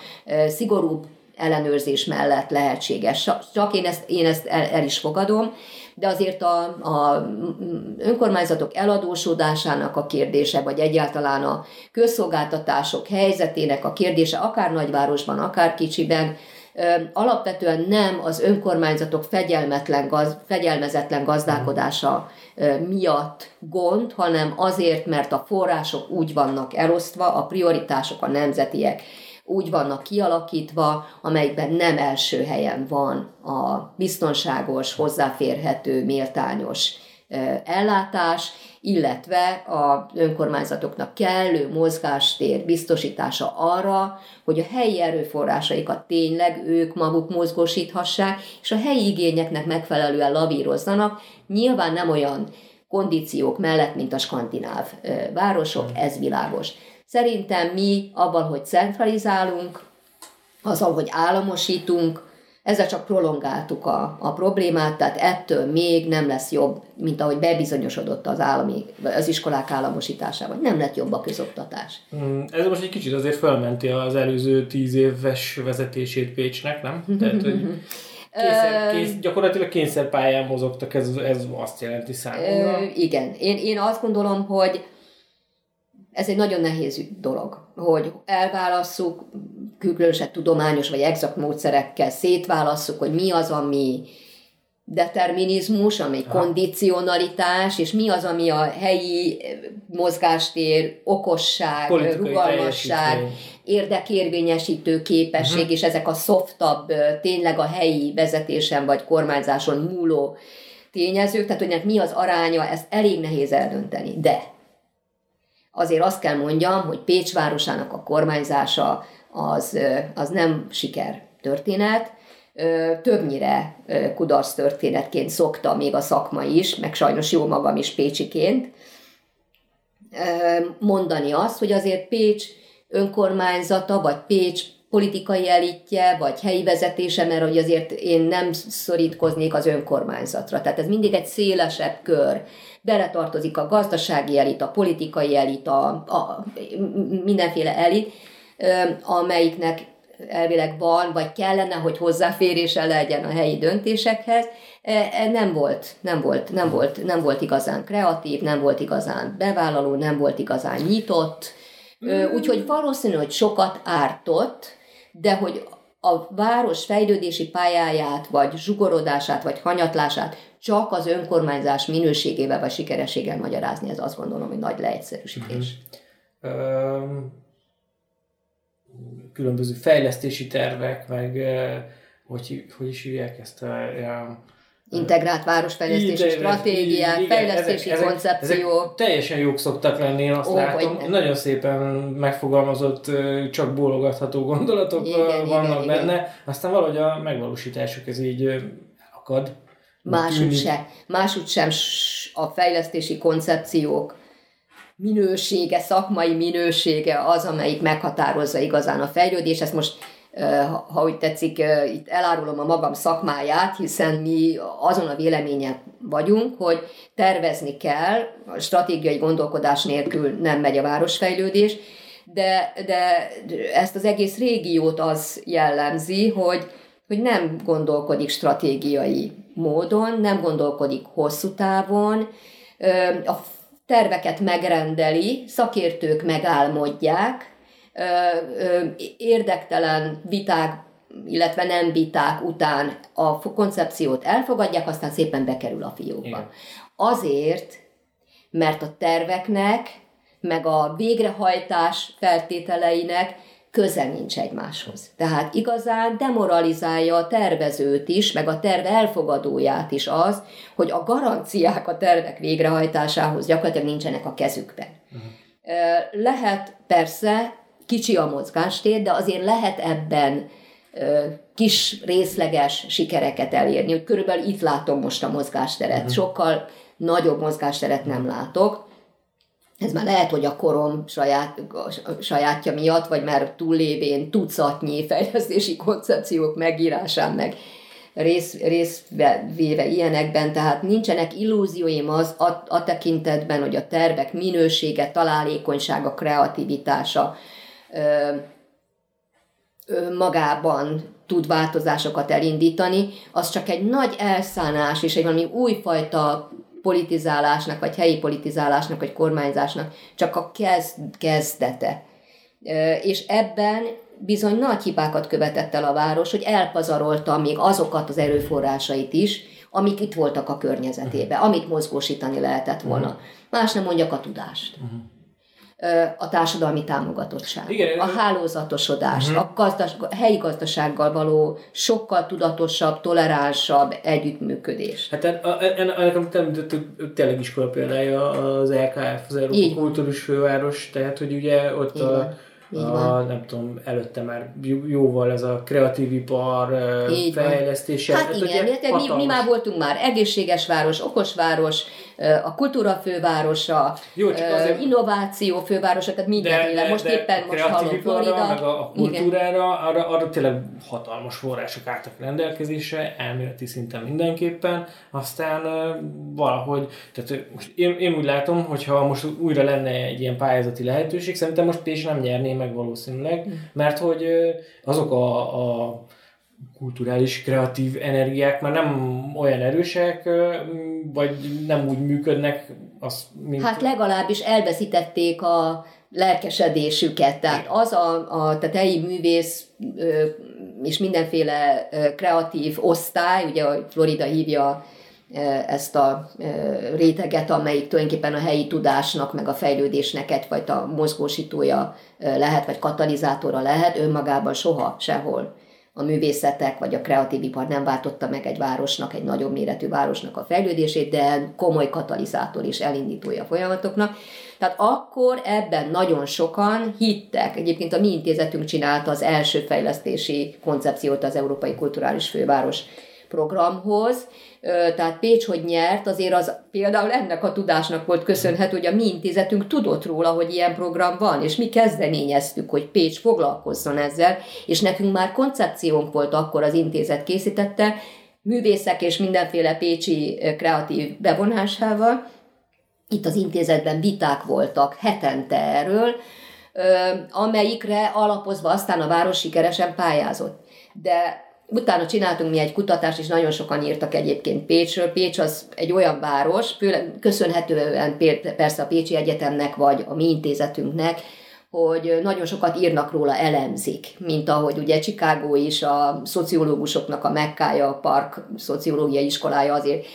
szigorúbb ellenőrzés mellett lehetséges. Csak én ezt, én ezt el, el is fogadom, de azért a, a önkormányzatok eladósodásának a kérdése, vagy egyáltalán a közszolgáltatások helyzetének a kérdése, akár nagyvárosban, akár kicsiben, alapvetően nem az önkormányzatok fegyelmetlen, gaz, fegyelmezetlen gazdálkodása miatt gond, hanem azért, mert a források úgy vannak elosztva, a prioritások a nemzetiek úgy vannak kialakítva, amelyikben nem első helyen van a biztonságos, hozzáférhető, méltányos ellátás, illetve a önkormányzatoknak kellő mozgástér biztosítása arra, hogy a helyi erőforrásaikat tényleg ők maguk mozgósíthassák, és a helyi igényeknek megfelelően lavírozzanak. Nyilván nem olyan kondíciók mellett, mint a skandináv városok, ez világos. Szerintem mi abban, hogy centralizálunk, azzal, hogy államosítunk, ezzel csak prolongáltuk a, a problémát, tehát ettől még nem lesz jobb, mint ahogy bebizonyosodott az, állami, az iskolák államosításával. Nem lett jobb a közoktatás. Hmm, ez most egy kicsit azért felmenti az előző tíz éves vezetését Pécsnek, nem? <laughs> Tehát, hogy kényszer, kész, gyakorlatilag kényszerpályán mozogtak, ez, ez azt jelenti számomra. igen, én, én azt gondolom, hogy ez egy nagyon nehéz dolog, hogy elválasszuk, különösen tudományos vagy exakt módszerekkel szétválasszuk, hogy mi az, ami determinizmus, ami ha. kondicionalitás, és mi az, ami a helyi mozgástér, okosság, Politikai rugalmasság, érdekérvényesítő képesség, uh-huh. és ezek a szoftabb, tényleg a helyi vezetésen vagy kormányzáson múló tényezők, tehát hogy mi az aránya, ezt elég nehéz eldönteni. De azért azt kell mondjam, hogy Pécs városának a kormányzása az, az nem siker történet, többnyire kudarc történetként szokta még a szakma is, meg sajnos jó magam is pécsiként. Mondani azt, hogy azért Pécs önkormányzata, vagy Pécs politikai elitje, vagy helyi vezetése, mert hogy azért én nem szorítkoznék az önkormányzatra. Tehát ez mindig egy szélesebb kör. Beletartozik a gazdasági elit, a politikai elit, a, a mindenféle elit, amelyiknek elvileg van, vagy kellene, hogy hozzáférése legyen a helyi döntésekhez, e, e, nem volt, nem volt, nem volt, nem volt igazán kreatív, nem volt igazán bevállaló, nem volt igazán nyitott, úgyhogy valószínű, hogy sokat ártott, de hogy a város fejlődési pályáját, vagy zsugorodását, vagy hanyatlását csak az önkormányzás minőségével vagy sikerességgel magyarázni, ez azt gondolom, hogy nagy leegyszerűsítés. Uh-huh. különböző fejlesztési tervek, meg hogy, hogy is hívják ezt a, a integrált városfejlesztési stratégiák, igen, fejlesztési ezek, koncepció. Ezek, ezek teljesen jók szoktak lenni, én azt Ó, látom. Nagyon szépen megfogalmazott, csak bólogatható gondolatok igen, vannak igen, benne, igen. aztán valahogy a megvalósításuk ez így akad. Máshogy sem. Máshogy sem a fejlesztési koncepciók minősége, szakmai minősége az, amelyik meghatározza igazán a fejlődés. Ezt most ha úgy tetszik, itt elárulom a magam szakmáját, hiszen mi azon a véleményen vagyunk, hogy tervezni kell, a stratégiai gondolkodás nélkül nem megy a városfejlődés, de, de ezt az egész régiót az jellemzi, hogy, hogy nem gondolkodik stratégiai módon, nem gondolkodik hosszú távon, a terveket megrendeli, szakértők megálmodják, érdektelen viták, illetve nem viták után a koncepciót elfogadják, aztán szépen bekerül a fiókba. Igen. Azért, mert a terveknek, meg a végrehajtás feltételeinek köze nincs egymáshoz. Tehát igazán demoralizálja a tervezőt is, meg a terv elfogadóját is az, hogy a garanciák a tervek végrehajtásához gyakorlatilag nincsenek a kezükben. Uh-huh. Lehet persze kicsi a mozgástér, de azért lehet ebben kis részleges sikereket elérni. Hogy körülbelül itt látom most a mozgásteret. Uh-huh. Sokkal nagyobb mozgásteret nem látok. Ez már lehet, hogy a korom saját, sajátja miatt, vagy már túllévén tucatnyi fejlesztési koncepciók megírásán, meg rész, részvéve ilyenekben, tehát nincsenek illúzióim az a, a tekintetben, hogy a tervek minősége, találékonysága, kreativitása magában tud változásokat elindítani, az csak egy nagy elszánás és egy valami újfajta politizálásnak, vagy helyi politizálásnak, vagy kormányzásnak csak a kezd, kezdete. És ebben bizony nagy hibákat követett el a város, hogy elpazarolta még azokat az erőforrásait is, amik itt voltak a környezetében, amit mozgósítani lehetett volna. Uh-huh. Más nem mondjak a tudást. Uh-huh a társadalmi támogatottság, Igen, a hálózatosodás, uh-huh. a, gazdas, a helyi gazdasággal való sokkal tudatosabb, toleránsabb együttműködés. Hát ennek, amit említettük, tényleg iskola példája az LKF, az Európai Kultúrus Főváros, tehát hogy ugye ott a a, nem tudom, előtte már jóval ez a kreatív ipar Így fejlesztése. Hát, hát igen, ugye, mi, mi már voltunk már egészséges város, okos város, a kultúra fővárosa, Jó, csak azért... innováció fővárosa, tehát mindenféle. Most de éppen most hallom Florida. Meg a, a kultúrára, arra, arra tényleg hatalmas források álltak rendelkezésre, elméleti szinten mindenképpen, aztán valahogy, tehát most én, én úgy látom, hogyha most újra lenne egy ilyen pályázati lehetőség, szerintem most Pécs nem nyerné meg valószínűleg, hm. mert hogy azok a, a kulturális, kreatív energiák már nem olyan erősek, vagy nem úgy működnek, az, mint... Hát legalábbis elveszítették a lelkesedésüket, tehát az a, a tehát helyi művész és mindenféle kreatív osztály, ugye a Florida hívja ezt a réteget, amelyik tulajdonképpen a helyi tudásnak, meg a fejlődésnek egyfajta mozgósítója lehet, vagy katalizátora lehet, önmagában soha, sehol a művészetek vagy a kreatív ipar nem váltotta meg egy városnak, egy nagyobb méretű városnak a fejlődését, de komoly katalizátor és elindítója a folyamatoknak. Tehát akkor ebben nagyon sokan hittek. Egyébként a mi intézetünk csinálta az első fejlesztési koncepciót az Európai Kulturális Főváros programhoz, tehát Pécs, hogy nyert, azért az például ennek a tudásnak volt köszönhető, hogy a mi intézetünk tudott róla, hogy ilyen program van, és mi kezdeményeztük, hogy Pécs foglalkozzon ezzel, és nekünk már koncepciónk volt akkor az intézet készítette, művészek és mindenféle pécsi kreatív bevonásával. Itt az intézetben viták voltak hetente erről, amelyikre alapozva aztán a város sikeresen pályázott. De utána csináltunk mi egy kutatást, és nagyon sokan írtak egyébként Pécsről. Pécs az egy olyan város, főleg köszönhetően persze a Pécsi Egyetemnek, vagy a mi intézetünknek, hogy nagyon sokat írnak róla, elemzik, mint ahogy ugye Chicago is a szociológusoknak a mekkája, a park szociológiai iskolája azért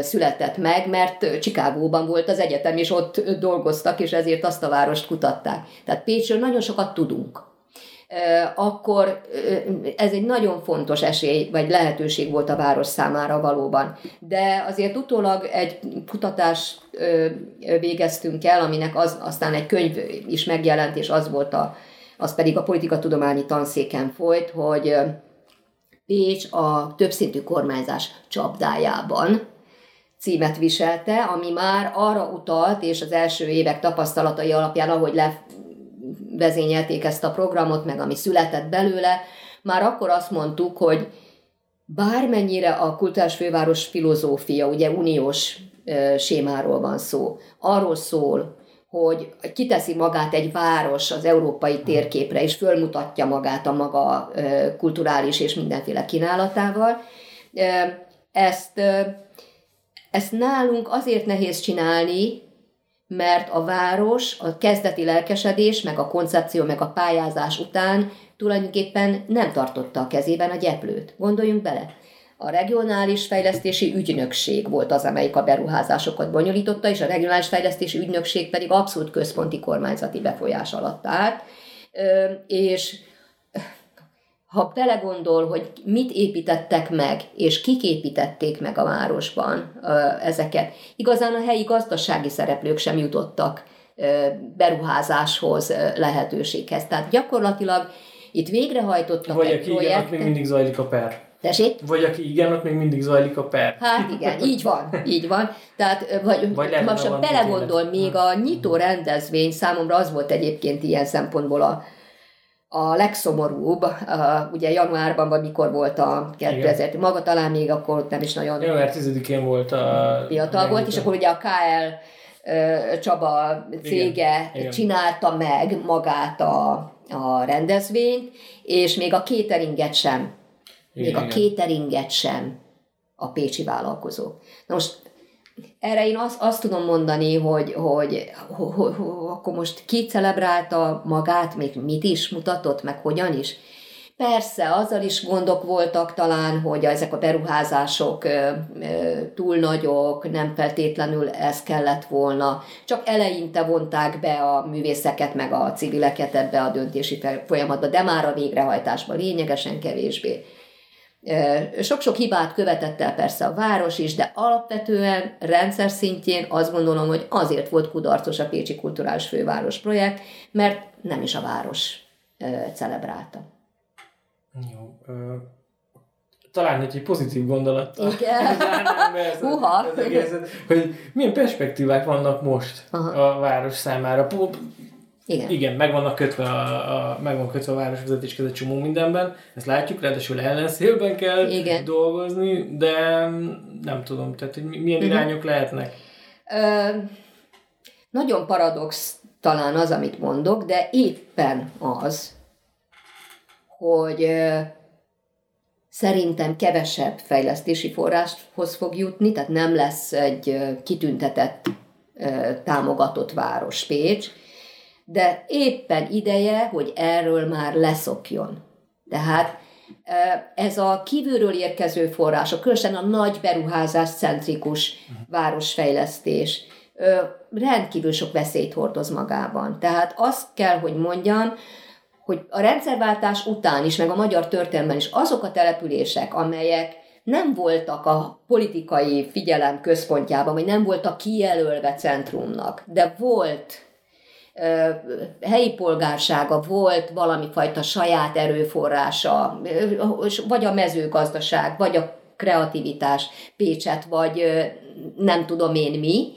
született meg, mert Csikágóban volt az egyetem, és ott dolgoztak, és ezért azt a várost kutatták. Tehát Pécsről nagyon sokat tudunk akkor ez egy nagyon fontos esély, vagy lehetőség volt a város számára valóban. De azért utólag egy kutatást végeztünk el, aminek az, aztán egy könyv is megjelent, és az volt a, az pedig a politikatudományi tanszéken folyt, hogy Pécs a többszintű kormányzás csapdájában címet viselte, ami már arra utalt, és az első évek tapasztalatai alapján, ahogy le, vezényelték ezt a programot, meg ami született belőle, már akkor azt mondtuk, hogy bármennyire a kultúrás főváros filozófia, ugye uniós sémáról van szó, arról szól, hogy kiteszi magát egy város az európai térképre, és fölmutatja magát a maga kulturális és mindenféle kínálatával. Ezt, ezt nálunk azért nehéz csinálni, mert a város a kezdeti lelkesedés, meg a koncepció, meg a pályázás után tulajdonképpen nem tartotta a kezében a gyeplőt. Gondoljunk bele. A regionális fejlesztési ügynökség volt az, amelyik a beruházásokat bonyolította, és a regionális fejlesztési ügynökség pedig abszolút központi kormányzati befolyás alatt állt. És ha belegondol, hogy mit építettek meg, és kik építették meg a városban ezeket, igazán a helyi gazdasági szereplők sem jutottak beruházáshoz, lehetőséghez. Tehát gyakorlatilag itt végrehajtottak Vagy egy aki projektet. igen, ott még mindig zajlik a per. Tessék? Vagy aki igen, ott még mindig zajlik a per. Hát igen, így van, így van. Tehát, vagy, Vagy most belegondol, még a nyitó rendezvény számomra az volt egyébként ilyen szempontból a, a legszomorúbb, uh, ugye januárban, vagy mikor volt a 2000, maga talán még akkor nem is nagyon Január 10-én volt a... fiatal volt, és akkor ugye a KL Csaba cége igen. csinálta meg magát a, a rendezvényt, és még a cateringet sem. Még Igen, a igen. cateringet sem a pécsi vállalkozók. Na most erre én azt, azt tudom mondani, hogy, hogy, hogy, hogy, hogy akkor most ki celebrálta magát, még mit is mutatott, meg hogyan is. Persze, azzal is gondok voltak talán, hogy ezek a beruházások ö, ö, túl nagyok, nem feltétlenül ez kellett volna. Csak eleinte vonták be a művészeket, meg a civileket ebbe a döntési folyamatba, de már a végrehajtásban lényegesen kevésbé. Sok-sok hibát követett el persze a város is, de alapvetően rendszer szintjén azt gondolom, hogy azért volt kudarcos a Pécsi Kulturális Főváros projekt, mert nem is a város celebrálta. Jó. Talán egy pozitív gondolat. Igen. <laughs> Ezt, Húha. az egészet, hogy milyen perspektívák vannak most Aha. a város számára. Igen. Igen, meg vannak kötve a, a, meg van kötve a városvezetés egy csomó mindenben, ezt látjuk, ráadásul ellenszélben kell Igen. dolgozni, de nem tudom, tehát hogy mi- milyen Mhm. irányok lehetnek. Ö, nagyon paradox talán az, amit mondok, de éppen az, hogy ö, szerintem kevesebb fejlesztési forráshoz fog jutni, tehát nem lesz egy kitüntetett, ö, támogatott város Pécs, de éppen ideje, hogy erről már leszokjon. Tehát ez a kívülről érkező források, különösen a nagy beruházás centrikus városfejlesztés ö, rendkívül sok veszélyt hordoz magában. Tehát azt kell, hogy mondjam, hogy a rendszerváltás után is, meg a magyar történelemben is azok a települések, amelyek nem voltak a politikai figyelem központjában, vagy nem voltak kijelölve centrumnak, de volt helyi polgársága, volt valami fajta saját erőforrása, vagy a mezőgazdaság, vagy a kreativitás Pécset, vagy nem tudom én mi,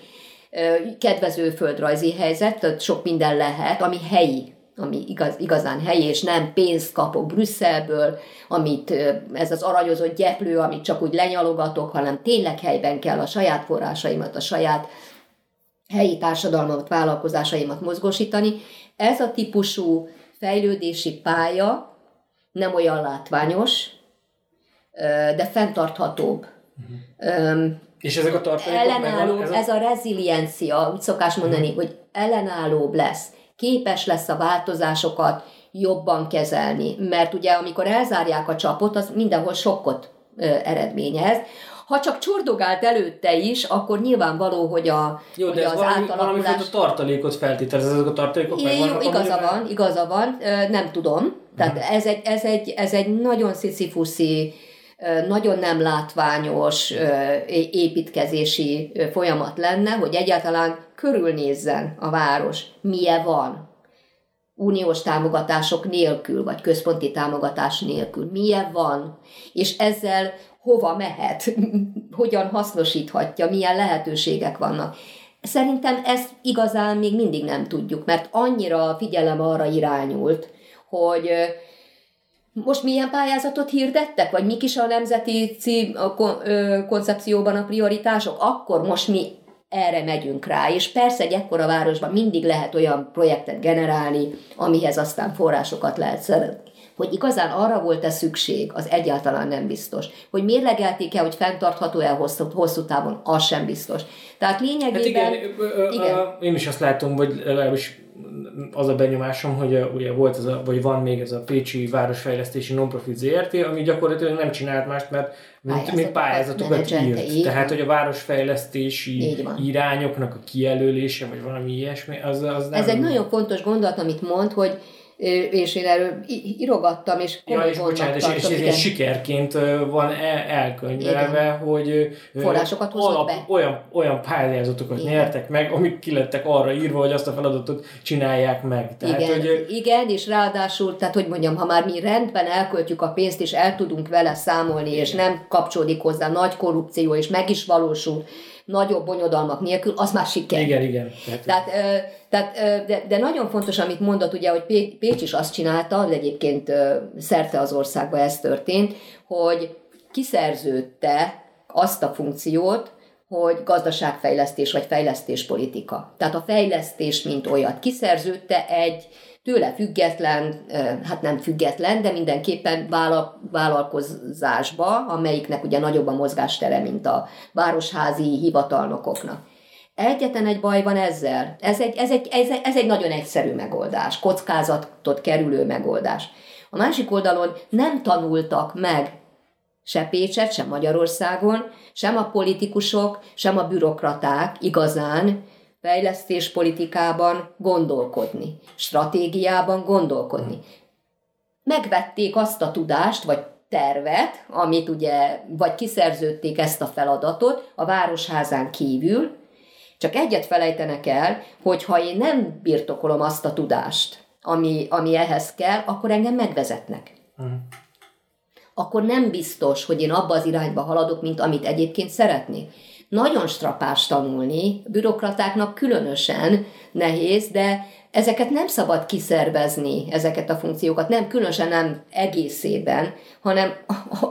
kedvező földrajzi helyzet, tehát sok minden lehet, ami helyi, ami igaz, igazán helyi, és nem pénzt kapok Brüsszelből, amit ez az aranyozott gyeplő, amit csak úgy lenyalogatok, hanem tényleg helyben kell a saját forrásaimat, a saját helyi társadalmat, vállalkozásaimat mozgósítani. Ez a típusú fejlődési pálya nem olyan látványos, de fenntarthatóbb. Öm, És ezek a tartalékok ellenálló, megvan? ez a reziliencia, úgy szokás mondani, hogy ellenállóbb lesz, képes lesz a változásokat jobban kezelni, mert ugye amikor elzárják a csapot, az mindenhol sokkot ö, eredményez. Ha csak csordogált előtte is, akkor nyilvánvaló, hogy, a, Jó, hogy de az valami, átalakulás... valami fajta tartalékot feltételez, ezek a tartalékok Jó, megvannak. igaza van, igaza van, nem tudom. Tehát ez egy, ez egy, ez egy nagyon sziszifuszi, nagyon nem látványos építkezési folyamat lenne, hogy egyáltalán körülnézzen a város, milyen van uniós támogatások nélkül, vagy központi támogatás nélkül. Milyen van, és ezzel hova mehet, <laughs> hogyan hasznosíthatja, milyen lehetőségek vannak. Szerintem ezt igazán még mindig nem tudjuk, mert annyira a figyelem arra irányult, hogy most milyen pályázatot hirdettek, vagy mik is a nemzeti cím, a koncepcióban a prioritások, akkor most mi erre megyünk rá. És persze egy ekkora városban mindig lehet olyan projektet generálni, amihez aztán forrásokat lehet szerezni. Hogy igazán arra volt-e szükség, az egyáltalán nem biztos. Hogy mérlegelték-e, hogy fenntartható-e hosszú, hosszú távon, az sem biztos. Tehát Hát lényegében... igen, ö, ö, igen. én is azt látom, vagy legalábbis az a benyomásom, hogy ugye volt ez a, vagy van még ez a Pécsi Városfejlesztési Nonprofit ZRT, ami gyakorlatilag nem csinált mást, mert mint, mint Pályázatokat írt. így Tehát, van. hogy a városfejlesztési irányoknak a kijelölése, vagy valami ilyesmi, az, az nem... Ez egy nagyon fontos gondolat, amit mond, hogy és én erről írogattam, és ja, és bocsánat, és, és, és sikerként van el, elkönyvelve, igen. hogy forrásokat alap, be. Olyan, olyan pályázatokat igen. nyertek meg, amik kilettek arra írva, hogy azt a feladatot csinálják meg. Tehát, igen, hogy, igen, és ráadásul, tehát hogy mondjam, ha már mi rendben elköltjük a pénzt, és el tudunk vele számolni, igen. és nem kapcsolódik hozzá nagy korrupció, és meg is valósul, nagyobb bonyodalmak nélkül, az már siker. Igen, igen. Tehát, tehát de, de nagyon fontos, amit mondott, ugye, hogy Pécs is azt csinálta, de egyébként szerte az országban ez történt, hogy kiszerződte azt a funkciót, hogy gazdaságfejlesztés vagy fejlesztéspolitika. Tehát a fejlesztés, mint olyat kiszerződte egy tőle független, hát nem független, de mindenképpen vállalkozásba, amelyiknek ugye nagyobb a mozgástere, mint a városházi hivatalnokoknak. Egyetlen egy baj van ezzel. Ez egy, ez, egy, ez, egy, ez egy nagyon egyszerű megoldás, kockázatot kerülő megoldás. A másik oldalon nem tanultak meg se Pécset, sem Magyarországon, sem a politikusok, sem a bürokraták igazán fejlesztéspolitikában gondolkodni, stratégiában gondolkodni. Megvették azt a tudást, vagy tervet, amit ugye, vagy kiszerződték ezt a feladatot a városházán kívül, csak egyet felejtenek el, hogy ha én nem birtokolom azt a tudást, ami, ami ehhez kell, akkor engem megvezetnek. Uh-huh. Akkor nem biztos, hogy én abba az irányba haladok, mint amit egyébként szeretnék. Nagyon strapás tanulni, bürokratáknak különösen nehéz, de ezeket nem szabad kiszervezni, ezeket a funkciókat, nem különösen nem egészében, hanem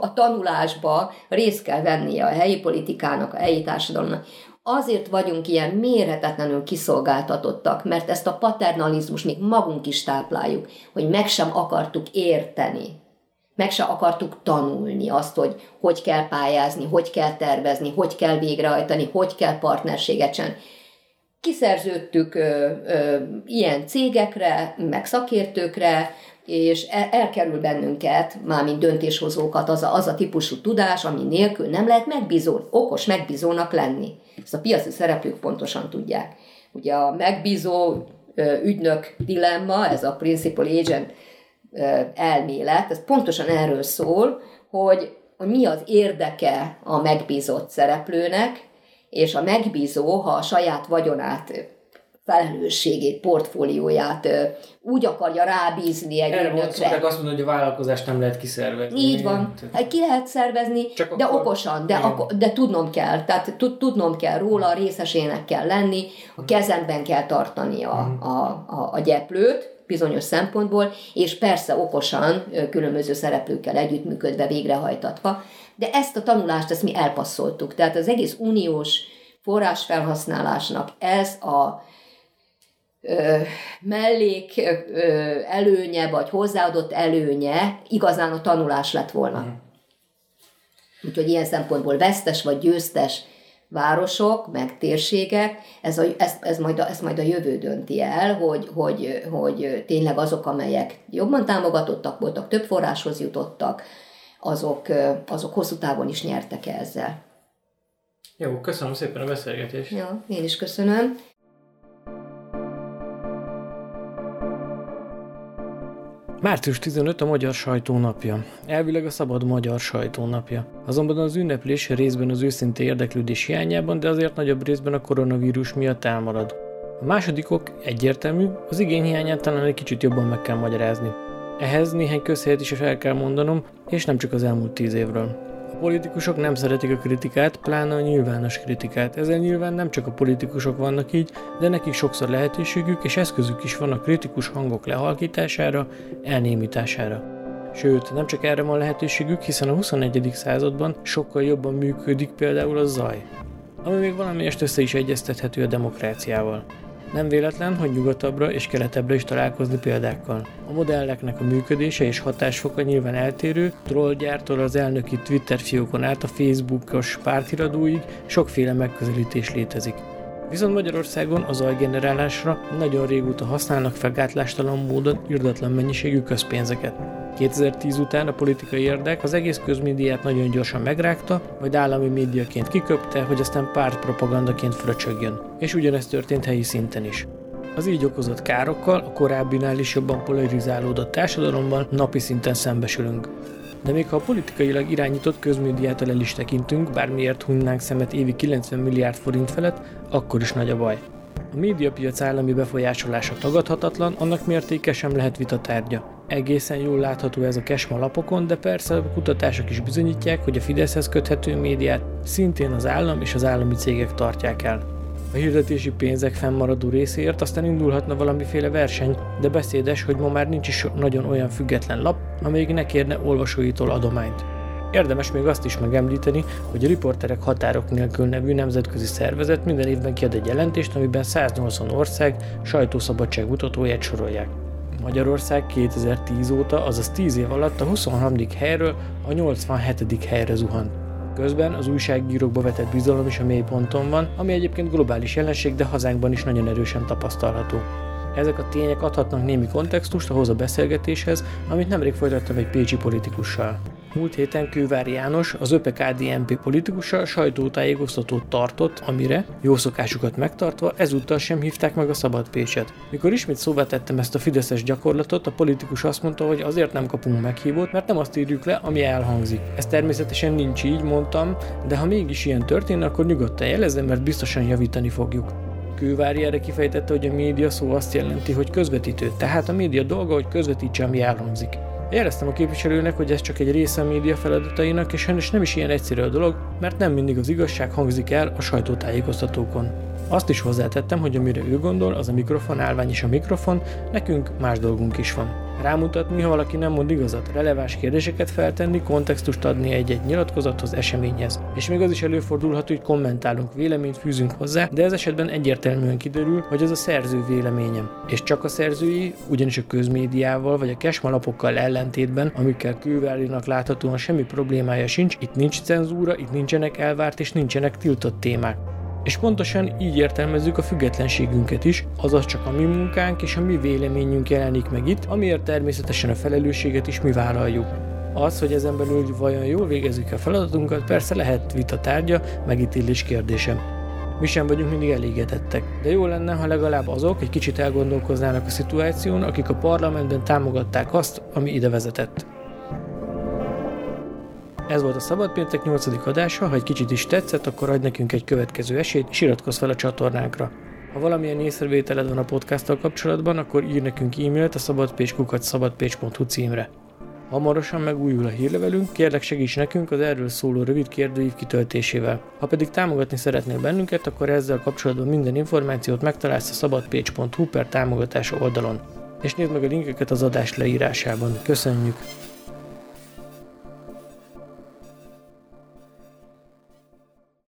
a, tanulásba részt kell vennie a helyi politikának, a helyi társadalomnak. Azért vagyunk ilyen méretetlenül kiszolgáltatottak, mert ezt a paternalizmus még magunk is tápláljuk, hogy meg sem akartuk érteni meg se akartuk tanulni azt, hogy hogy kell pályázni, hogy kell tervezni, hogy kell végrehajtani, hogy kell partnerséget csinálni. Kiszerződtük ö, ö, ilyen cégekre, meg szakértőkre, és el, elkerül bennünket, mármint döntéshozókat, az a, az a típusú tudás, ami nélkül nem lehet megbízó, okos megbízónak lenni. Ezt a piaci szereplők pontosan tudják. Ugye a megbízó ügynök dilemma, ez a principal agent elmélet, ez pontosan erről szól, hogy, hogy mi az érdeke a megbízott szereplőnek, és a megbízó, ha a saját vagyonát felelősségét, portfólióját úgy akarja rábízni egy Erre ügynökre. azt mondani, hogy a vállalkozást nem lehet kiszervezni. Így van. Hát ki lehet szervezni, Csak de akkor... okosan, de, akkor, de tudnom kell. Tehát tudnom kell róla, részesének kell lenni, a kezemben kell tartani a, mhm. a, a, a gyeplőt, bizonyos szempontból, és persze okosan, különböző szereplőkkel együttműködve, végrehajtatva, de ezt a tanulást ezt mi elpasszoltuk. Tehát az egész uniós forrásfelhasználásnak ez a ö, mellék ö, előnye, vagy hozzáadott előnye igazán a tanulás lett volna. Mm. Úgyhogy ilyen szempontból vesztes vagy győztes városok, meg térségek, ez, a, ez, ez, majd a, ez majd a jövő dönti el, hogy, hogy, hogy tényleg azok, amelyek jobban támogatottak voltak, több forráshoz jutottak, azok, azok hosszú távon is nyertek ezzel. Jó, köszönöm szépen a beszélgetést. Ja, én is köszönöm. Március 15 a Magyar Sajtónapja. Elvileg a szabad magyar sajtónapja. Azonban az ünneplés részben az őszinte érdeklődés hiányában, de azért nagyobb részben a koronavírus miatt elmarad. A másodikok egyértelmű, az igény hiányát talán egy kicsit jobban meg kell magyarázni. Ehhez néhány közhelyet is fel kell mondanom, és nem csak az elmúlt tíz évről politikusok nem szeretik a kritikát, pláne a nyilvános kritikát. Ezzel nyilván nem csak a politikusok vannak így, de nekik sokszor lehetőségük és eszközük is van a kritikus hangok lehalkítására, elnémítására. Sőt, nem csak erre van lehetőségük, hiszen a 21. században sokkal jobban működik például a zaj, ami még valamelyest össze is egyeztethető a demokráciával. Nem véletlen, hogy nyugatabbra és keletebbre is találkozni példákkal. A modelleknek a működése és hatásfoka nyilván eltérő, trollgyártól az elnöki Twitter fiókon át a Facebookos pártiradóig sokféle megközelítés létezik. Viszont Magyarországon az ajgenerálásra nagyon régóta használnak fel gátlástalan módon irdatlan mennyiségű közpénzeket. 2010 után a politikai érdek az egész közmédiát nagyon gyorsan megrágta, majd állami médiaként kiköpte, hogy aztán pártpropagandaként fröcsögjön. És ugyanezt történt helyi szinten is. Az így okozott károkkal a korábbinál is jobban polarizálódott társadalomban napi szinten szembesülünk. De még ha a politikailag irányított közmédiától el is tekintünk, bármiért hunynánk szemet évi 90 milliárd forint felett, akkor is nagy a baj. A médiapiac állami befolyásolása tagadhatatlan, annak mértéke sem lehet vita tárgya. Egészen jól látható ez a kesma lapokon, de persze a kutatások is bizonyítják, hogy a Fideszhez köthető médiát szintén az állam és az állami cégek tartják el. A hirdetési pénzek fennmaradó részéért aztán indulhatna valamiféle verseny, de beszédes, hogy ma már nincs is nagyon olyan független lap, amelyik ne kérne olvasóitól adományt. Érdemes még azt is megemlíteni, hogy a Riporterek Határok nélkül nevű nemzetközi szervezet minden évben kiad egy jelentést, amiben 180 ország sajtószabadság mutatóját sorolják. Magyarország 2010 óta, azaz 10 év alatt a 23. helyről a 87. helyre zuhant. Közben az újságírókba vetett bizalom is a mélyponton van, ami egyébként globális jelenség, de hazánkban is nagyon erősen tapasztalható. Ezek a tények adhatnak némi kontextust ahhoz a beszélgetéshez, amit nemrég folytattam egy pécsi politikussal. Múlt héten Kővári János, az ÖPKDNP politikusa sajtótájékoztatót tartott, amire, jó szokásukat megtartva, ezúttal sem hívták meg a Szabad Pécset. Mikor ismét szóvá tettem ezt a fideszes gyakorlatot, a politikus azt mondta, hogy azért nem kapunk meghívót, mert nem azt írjuk le, ami elhangzik. Ez természetesen nincs így, mondtam, de ha mégis ilyen történne, akkor nyugodtan jelezem, mert biztosan javítani fogjuk. Kővári erre kifejtette, hogy a média szó azt jelenti, hogy közvetítő, tehát a média dolga, hogy közvetítse, ami elhangzik. Éreztem a képviselőnek, hogy ez csak egy része a média feladatainak, és sajnos nem is ilyen egyszerű a dolog, mert nem mindig az igazság hangzik el a sajtótájékoztatókon. Azt is hozzátettem, hogy amire ő gondol, az a mikrofon állvány és a mikrofon, nekünk más dolgunk is van rámutatni, ha valaki nem mond igazat, releváns kérdéseket feltenni, kontextust adni egy-egy nyilatkozathoz, eseményhez. És még az is előfordulhat, hogy kommentálunk, véleményt fűzünk hozzá, de ez esetben egyértelműen kiderül, hogy az a szerző véleményem. És csak a szerzői, ugyanis a közmédiával vagy a kesmalapokkal ellentétben, amikkel kőválinak láthatóan semmi problémája sincs, itt nincs cenzúra, itt nincsenek elvárt és nincsenek tiltott témák. És pontosan így értelmezzük a függetlenségünket is, azaz csak a mi munkánk és a mi véleményünk jelenik meg itt, amiért természetesen a felelősséget is mi vállaljuk. Az, hogy ezen belül vajon jól végezzük a feladatunkat, persze lehet vita tárgya, megítélés kérdése. Mi sem vagyunk mindig elégedettek, de jó lenne, ha legalább azok egy kicsit elgondolkoznának a szituáción, akik a parlamentben támogatták azt, ami ide vezetett. Ez volt a Szabad Péntek 8. adása, ha egy kicsit is tetszett, akkor adj nekünk egy következő esélyt, és iratkozz fel a csatornánkra. Ha valamilyen észrevételed van a podcasttal kapcsolatban, akkor ír nekünk e-mailt a szabadpécskukat szabadpécs.hu címre. Hamarosan megújul a hírlevelünk, kérlek segíts nekünk az erről szóló rövid kérdőív kitöltésével. Ha pedig támogatni szeretnél bennünket, akkor ezzel kapcsolatban minden információt megtalálsz a szabadpécs.hu per támogatás oldalon. És nézd meg a linkeket az adás leírásában. Köszönjük!